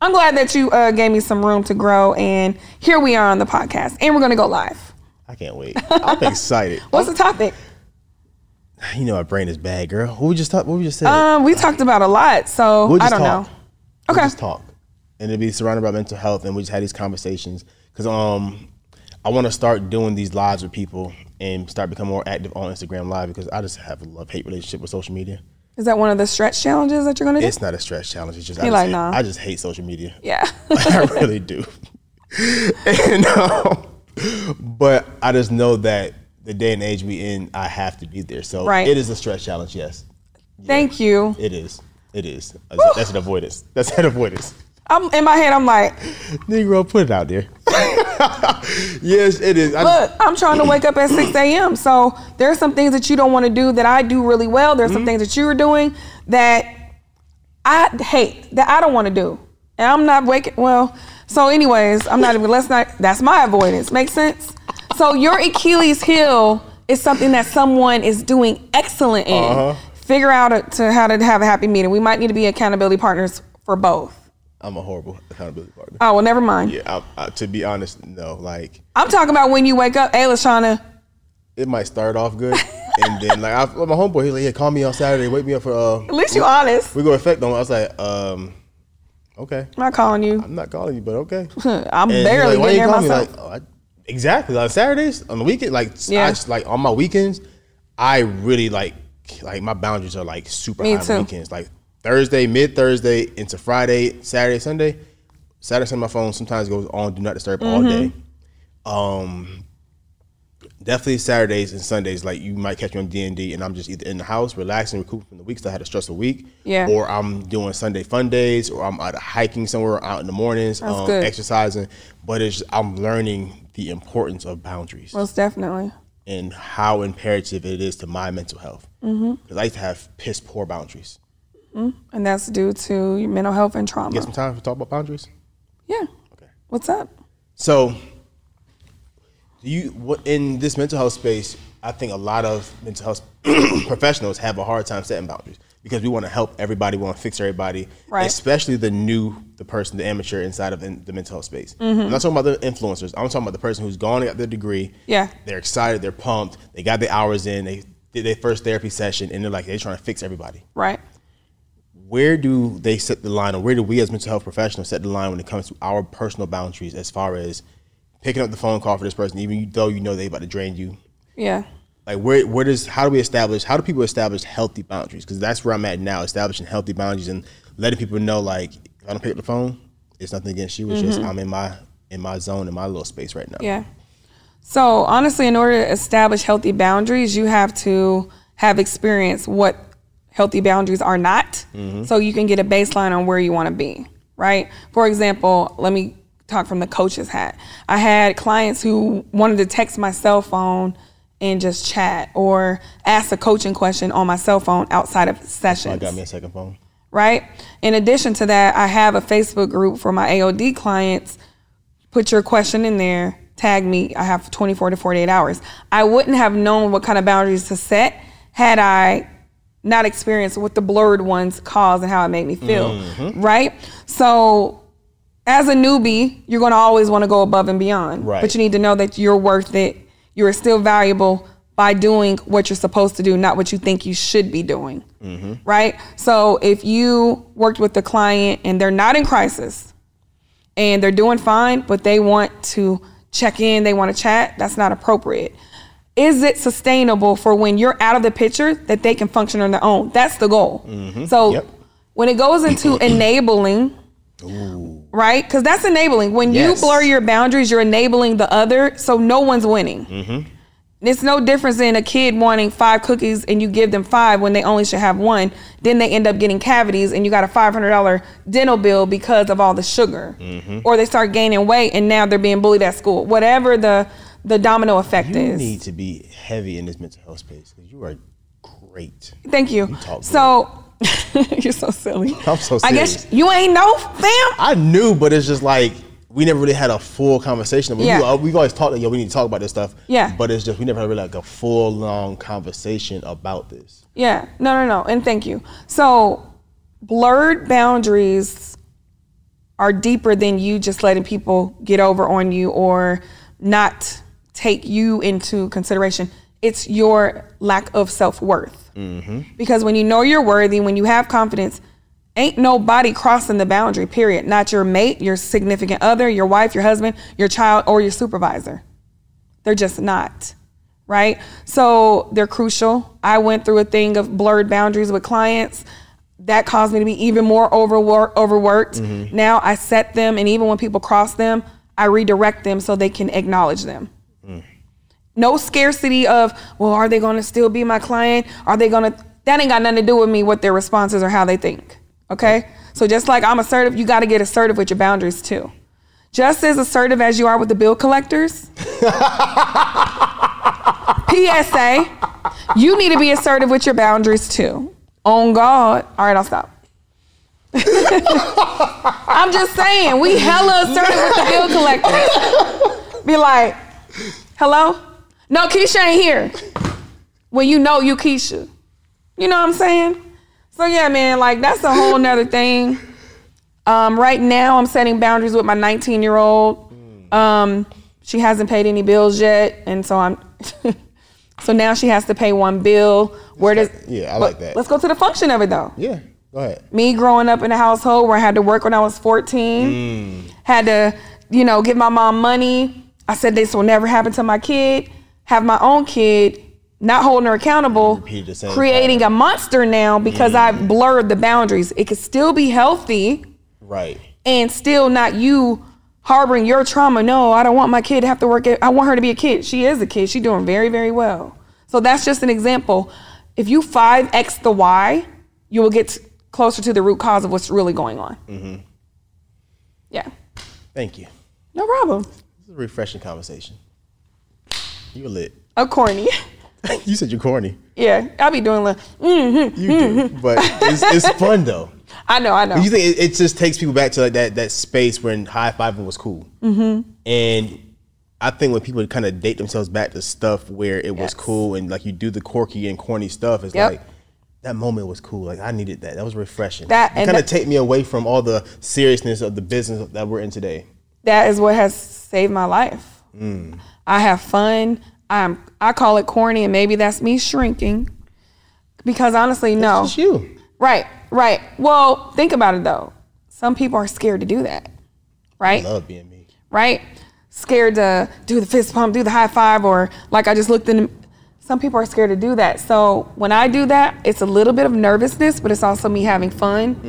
I'm glad that you uh, gave me some room to grow, and here we are on the podcast, and we're gonna go live. I can't wait. I'm excited. What's the topic? You know, my brain is bad, girl. What we just talked? What we just said? Um, we talked about a lot, so We'll I don't talk. know. We'll Okay. just talk, and it'll be surrounded by mental health, and we just had these conversations because um, I want to start doing these lives with people and start becoming more active on Instagram Live because I just have a love hate relationship with social media. Is that one of the stretch challenges that you're gonna do? It's not a stretch challenge. It's just I He just, like, hate, nah. I just hate social media. yeah. I really do. and, um, but I just know that the day and age we in, I have to be there. So Right. it is a stretch challenge. Yes, Thank you. it is. It is. That's, that's an avoidance. That's an avoidance. I'm in my head. I'm like, Negro, put it out there. yes, it is. Look, I'm trying to wake up at 6 a.m. So there's some things that you don't want to do that I do really well. There's some mm-hmm. things that you are doing that I hate that I don't want to do, and I'm not waking. Well, so anyways, I'm not even. Let's not. That's my avoidance. Make sense? So your Achilles heel is something that someone is doing excellent in. Uh-huh. Figure out a, to how to have a happy meeting. We might need to be accountability partners for both. I'm a horrible accountability partner. Oh well, never mind. Yeah, I, I, to be honest, no. Like I'm talking about when you wake up. Hey, Lashana. it might start off good, and then like I, my homeboy, he's like, "Yeah, call me on Saturday. Wake me up for." Uh, At least you honest. we go effect on. I was like, um, okay. I'm not calling you. I'm not calling you, but okay. I'm And barely like, why getting you there myself. Like, oh, I, exactly. On Saturdays, on the weekend, like Yeah. I just, like on my weekends, I really like like my boundaries are like super Me high too. on weekends. Like Thursday, mid Thursday into Friday, Saturday, Sunday. Saturday, Sunday, my phone sometimes goes on do not disturb all day. Mm-hmm. Um, definitely Saturdays and Sundays. Like you might catch me on D and D, and I'm just either in the house relaxing, recouping from the week. 'cause I had a stressful week. Yeah. Or I'm doing Sunday fun days, or I'm out hiking somewhere out in the mornings, um, exercising. But it's I'm learning the importance of boundaries Most definitely. and how imperative it is to my mental health. Because Mm-hmm. I used to have piss poor boundaries. And that's due to your mental health and trauma. Get some time to talk about boundaries. Yeah. Okay. What's up? So, do you what in this mental health space? I think a lot of mental health professionals have a hard time setting boundaries because we want to help everybody, we want to fix everybody, Right. especially the new, the person, the amateur inside of in, the mental health space. Mm-hmm. I'm not talking about the influencers. I'm talking about the person who's gone and got their degree. Yeah. they're excited, they're pumped, they got the hours in, they did their first therapy session, and they're like they're trying to fix everybody Right. Where do they set the line or where do we as mental health professionals set the line when it comes to our personal boundaries as far as picking up the phone call for this person even though you know they about to drain you? Yeah. like where where does how do we establish how do people establish healthy boundaries? Because that's where i'm at now establishing healthy boundaries and letting people know like if i don't pick up the phone it's nothing against you. It's just mm-hmm. i'm in my in my zone in my little space right now. Yeah. So honestly, in order to establish healthy boundaries, you have to have experience what healthy boundaries are not, mm-hmm. so you can get a baseline on where you want to be. Right. For example, let me talk from the coach's hat. I had clients who wanted to text my cell phone and just chat, or ask a coaching question on my cell phone outside of sessions i got me a second phone right? In addition to that, I have a Facebook group for my AOD clients. Put your question in there, tag me. I have 24 to 48 hours. I wouldn't have known what kind of boundaries to set had I not experience what the blurred ones cause and how it made me feel, mm-hmm. right? So, as a newbie, you're going to always want to go above and beyond. Right. But you need to know that you're worth it. You're still valuable by doing what you're supposed to do, not what you think you should be doing. Mm-hmm. Right? So if you worked with the client and they're not in crisis and they're doing fine, but they want to check in, they want to chat, that's not appropriate. Is it sustainable for when you're out of the picture that they can function on their own? That's the goal. Mm-hmm. So Yep. when it goes into enabling, right? Because that's enabling. When Yes. you blur your boundaries, you're enabling the other, so no one's winning. Mm-hmm. It's no difference in a kid wanting five cookies and you give them five when they only should have one. Then they end up getting cavities and you got a $500 dental bill because of all the sugar. Mm-hmm. Or they start gaining weight and now they're being bullied at school. Whatever the, the domino effect you is. You need to be heavy in this mental health space because you are great Thank you. talk so, you're so silly. I'm so I guess you ain't know, fam. I knew, but it's just like we never really had a full conversation. We, Yeah. we've always talked like, yo, we need to talk about this stuff. Yeah. But it's just we never had really like a full long conversation about this. Yeah, no, no, no, and thank you. So, blurred boundaries are deeper than you just letting people get over on you or not take you into consideration. It's your lack of self worth. Mm-hmm. Because when you know you're worthy, when you have confidence, ain't nobody crossing the boundary, period. Not your mate, your significant other, your wife, your husband, your child, or your supervisor. They're just not. Right? So they're crucial. I went through a thing of blurred boundaries with clients. That caused me to be even more overwor- overworked. Mm-hmm. Now I set them, and even when people cross them, I redirect them so they can acknowledge them. No scarcity of, well, are they gonna still be my client? Are they gonna, that ain't got nothing to do with me, what their responses or how they think. Okay? So just like I'm assertive, you gotta get assertive with your boundaries too. Just as assertive as you are with the bill collectors. PSA, you need to be assertive with your boundaries too. On God. All right, I'll stop. I'm just saying, we hella assertive with the bill collectors. Be like, hello? No, Keisha ain't here. When you know you Keisha. You know what I'm saying? So yeah, man, like that's a whole nother thing. Um, right now I'm setting boundaries with my 19 year old. Um, she hasn't paid any bills yet, and so I'm so now she has to pay one bill. Where does Yeah, I like that. Let's go to the function of it though Yeah, go ahead. me growing up in a household where I had to work when I was 14, had to, you know, give my mom money. I said this will never happen to my kid. Have my own kid, not holding her accountable, Repeat the same creating a monster now because I blurred the boundaries. It could still be healthy Right. and still not you harboring your trauma. No, I don't want my kid to have to work. At, I want her to be a kid. She is a kid. She's doing very, very well. So that's just an example. If you 5x the Y, you will get closer to the root cause of what's really going on. Mm-hmm. Yeah, Thank you. no problem. A refreshing conversation. You're lit. A corny. you said you're corny. yeah, I'll be doing like, mm-hmm. You do, but it's, it's fun though. I know, I know. You think it, it just takes people back to like that that space when high fiving was cool, mm-hmm. and I think when people kind of date themselves back to stuff where it was cool and like you do the quirky and corny stuff, it's Yep. like that moment was cool. Like I needed that. That was refreshing. That- and kind of take me away from all the seriousness of the business that we're in today. That is what has saved my life. Mm. I have fun. I'm I call it corny, and maybe that's me shrinking. Because honestly, no. It's just you. Right, right. Well, think about it though. Some people are scared to do that. Right? Love being me. Right? Scared to do the fist pump, do the high five, or like I just looked in. Some people are scared to do that. So when I do that, it's a little bit of nervousness, but it's also me having fun.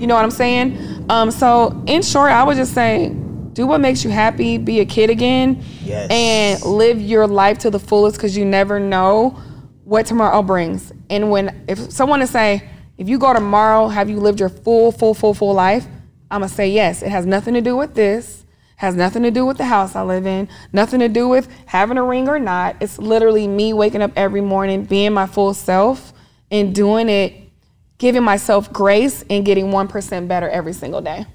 You know what I'm saying? Um, so in short, I would just say, do what makes you happy, be a kid again, Yes. and live your life to the fullest because you never know what tomorrow brings. And when if someone is say, if you go tomorrow, have you lived your full, full, full, full life? I'm gonna say yes. It has nothing to do with this. Has nothing to do with the house I live in. Nothing to do with having a ring or not. It's literally me waking up every morning, being my full self, and doing it, giving myself grace and getting one percent better every single day.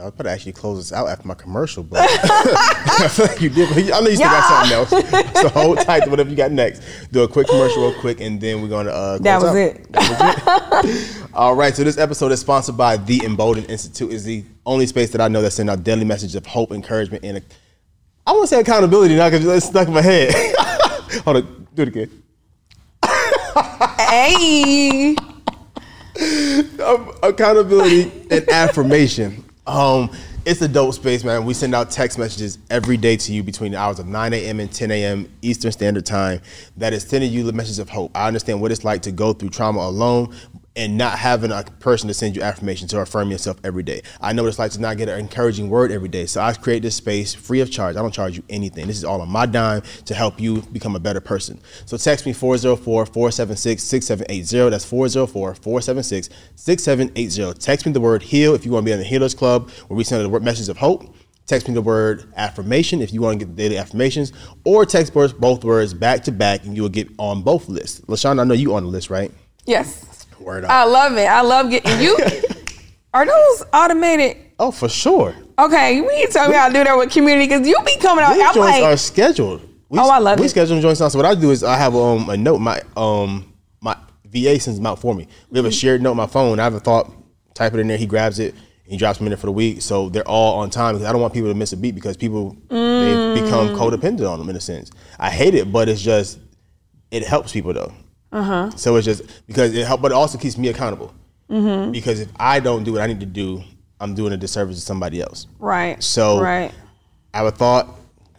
I was about to actually close this out after my commercial, but I feel like you did. I know you still got something else. So hold tight to whatever you got next. Do a quick commercial real quick, and then we're going to uh, That was out. it. That was it. All right. So this episode is sponsored by the Embolden Institute. is the only space that I know that send out daily messages of hope, encouragement, and I want to say accountability now because it's stuck in my head. hold on. Do it again. Hey. um, accountability and affirmation. Um, it's a dope space, man. We send out text messages every day to you between the hours of 9 a.m. and 10 a.m. Eastern Standard Time. That is sending you the message of hope. I understand what it's like to go through trauma alone and not having a person to send you affirmation to affirm yourself every day. I know what it's like to not get an encouraging word every day. So I create this space free of charge. I don't charge you anything. This is all on my dime to help you become a better person. So text me 404-476-6780. That's 404-476-6780. Text me the word heal if you want to be on the Healers Club where we send word message of hope. Text me the word affirmation if you want to get the daily affirmations, or text both both words back to back and you will get on both lists. LaShawn, I know you on the list, right? Yes. Word I love it. I love getting you. Are those automated? Oh, for sure. Okay, you need to tell me how to do that with community because you be coming out. These I'm joints like, are scheduled. We, Oh, I love we it. schedule joints now. So what I do is I have um, a note. My um my VA sends them out for me. We have a Mm-hmm. shared note on my phone. I have a thought. Type it in there. He grabs it, He drops them in there for the week, so they're all on time. Because I don't want people to miss a beat because people Mm. they become codependent on them in a sense. I hate it, but it's just it helps people though. Uh-huh. So it's just because it help, but it also keeps me accountable. Mm-hmm. Because if I don't do what I need to do, I'm doing a disservice to somebody else. Right. So- right. I have a thought,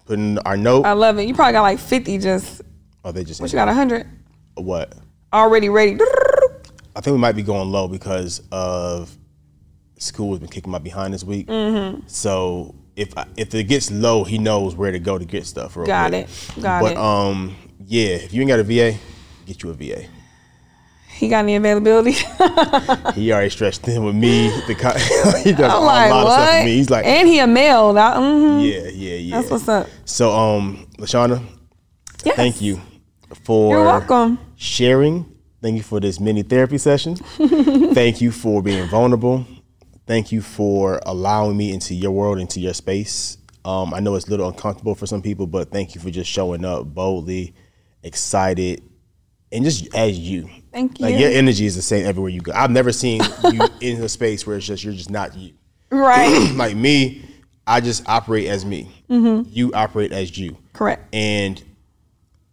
put in our note. I love it. You probably got like 50 just, oh, they just what you got, 100 what? already ready. I think we might be going low because of school has been kicking my behind this week. Mm-hmm. So if I, if it gets low, he knows where to go to get stuff. Real Got quick. it. Got but, it. But um, yeah, if you ain't got a VA, get you a VA. He got any availability? He already stretched thin with me. The co- he does I'm a like, lot of stuff what? for me. He's like, and he a male. That, mhm. yeah, yeah, yeah. That's what's up. So, um, Lashana, Yes. thank you for You're welcome. sharing. Thank you for this mini therapy session. Thank you for being vulnerable. Thank you for allowing me into your world, into your space. Um, I know it's a little uncomfortable for some people, but thank you for just showing up boldly, excited, and just as you. Thank you. Like your energy is the same everywhere you go. I've never seen you in a space where it's just you're just not you. Right. like me, I just operate as me. Mm-hmm. You operate as you. Correct. And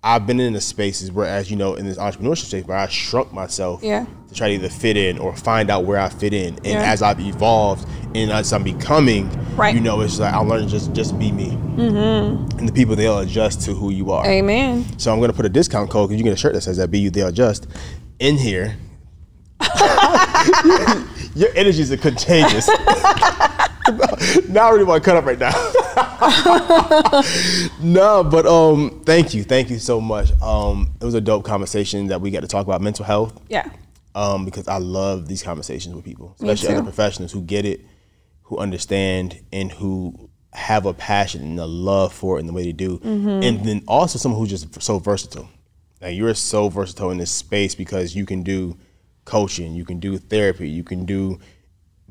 I've been in the spaces where, as you know, in this entrepreneurship space, where I shrunk myself Yeah. to try to either fit in or find out where I fit in. And Yeah. as I've evolved and as I'm becoming, Right. you know, it's like I learned to just just be me. Mm-hmm. And the people they'll adjust to who you are. Amen. So I'm gonna put a discount code because you get a shirt that says that be you they'll adjust in here. Your energies are contagious. now I really want to cut up right now. no, but um, thank you, thank you so much. Um, it was a dope conversation that we got to talk about mental health. Yeah. Um, because I love these conversations with people, especially other professionals who get it, who understand, and who have a passion and a love for it and the way they do. Mm-hmm. And then also someone who's just so versatile. Like you're so versatile in this space because you can do coaching, you can do therapy, you can do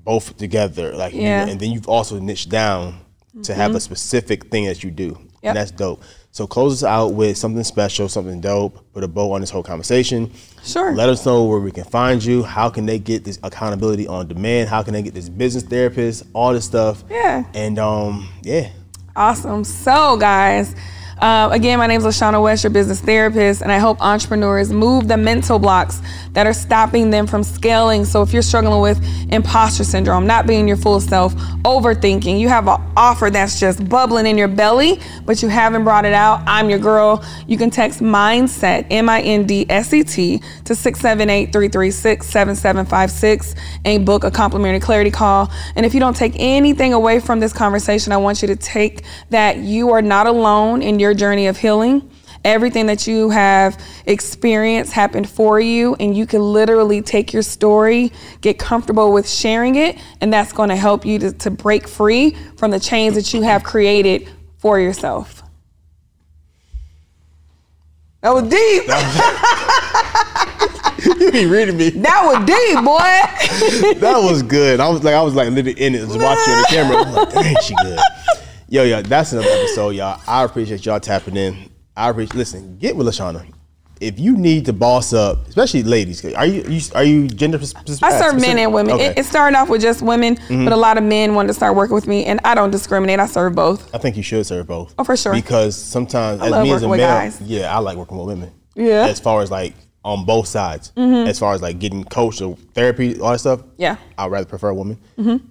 both together. Like Yeah. Mm-hmm. and then you've also niched down to have a specific thing that you do. Yep. And that's dope. So close us out with something special, something dope, put a bow on this whole conversation. Sure. Let us know where we can find you. How can they get this accountability on demand? How can they get this business therapist? All this stuff. Yeah. And um, yeah. Awesome. So, guys, uh, again, my name is Lashana West, your business therapist, and I help entrepreneurs move the mental blocks that are stopping them from scaling. So, if you're struggling with imposter syndrome, not being your full self, overthinking, you have an offer that's just bubbling in your belly, but you haven't brought it out, I'm your girl. You can text MINDSET, M I N D S E T, to 678 336 7756 and book a complimentary clarity call. And if you don't take anything away from this conversation, I want you to take that you are not alone in your journey of healing. Everything that you have experienced happened for you, and you can literally take your story, get comfortable with sharing it, and that's going to help you to, to break free from the chains that you have created for yourself. That was deep. you be reading me. That was deep, boy. That was good. I was like, I was like literally in it, watching the camera. I'm like, dang, she good. Yo, yo, that's another episode, y'all. I appreciate y'all tapping in. I appreciate. Listen, get with Lashana. If you need to boss up, especially ladies, are you, you are you gender? Specific? I serve men and women. Okay. It, it started off with just women, but a lot of men wanted to start working with me, and I don't discriminate. I serve both. I think you should serve both. Oh, for sure. Because sometimes, as me as a man, guys. yeah, I like working with women. Yeah. Mm-hmm. As far as like on both sides, as far as like getting coached or therapy, all that stuff. Yeah. Mm-hmm. I'd rather prefer a woman.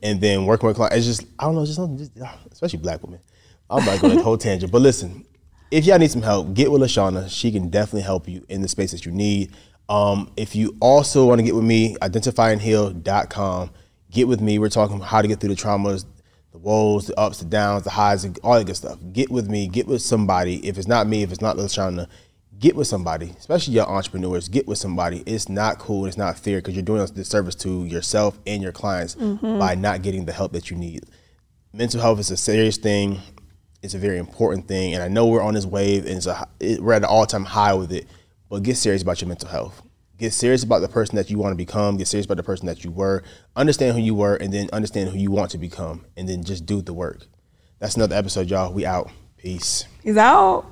And then working with clients, it's just I don't know, just something, just, ah, especially black women. I'm about to go on a whole tangent, but listen, if y'all need some help, get with Lashana. She can definitely help you in the space that you need. Um, if you also want to get with me, identifyandheal.com. Get with me. We're talking how to get through the traumas, the woes, the ups, the downs, the highs, and all that good stuff. Get with me. Get with somebody. If it's not me, if it's not Lashana, get with somebody, especially your entrepreneurs. Get with somebody. It's not cool. It's not fair because you're doing a disservice to yourself and your clients mm-hmm. by not getting the help that you need. Mental health is a serious thing. It's a very important thing, and I know we're on this wave, and it's a, it, we're at an all-time high with it. But get serious about your mental health. Get serious about the person that you want to become. Get serious about the person that you were. Understand who you were, and then understand who you want to become, and then just do the work. That's another episode, y'all. We out. Peace. He's out.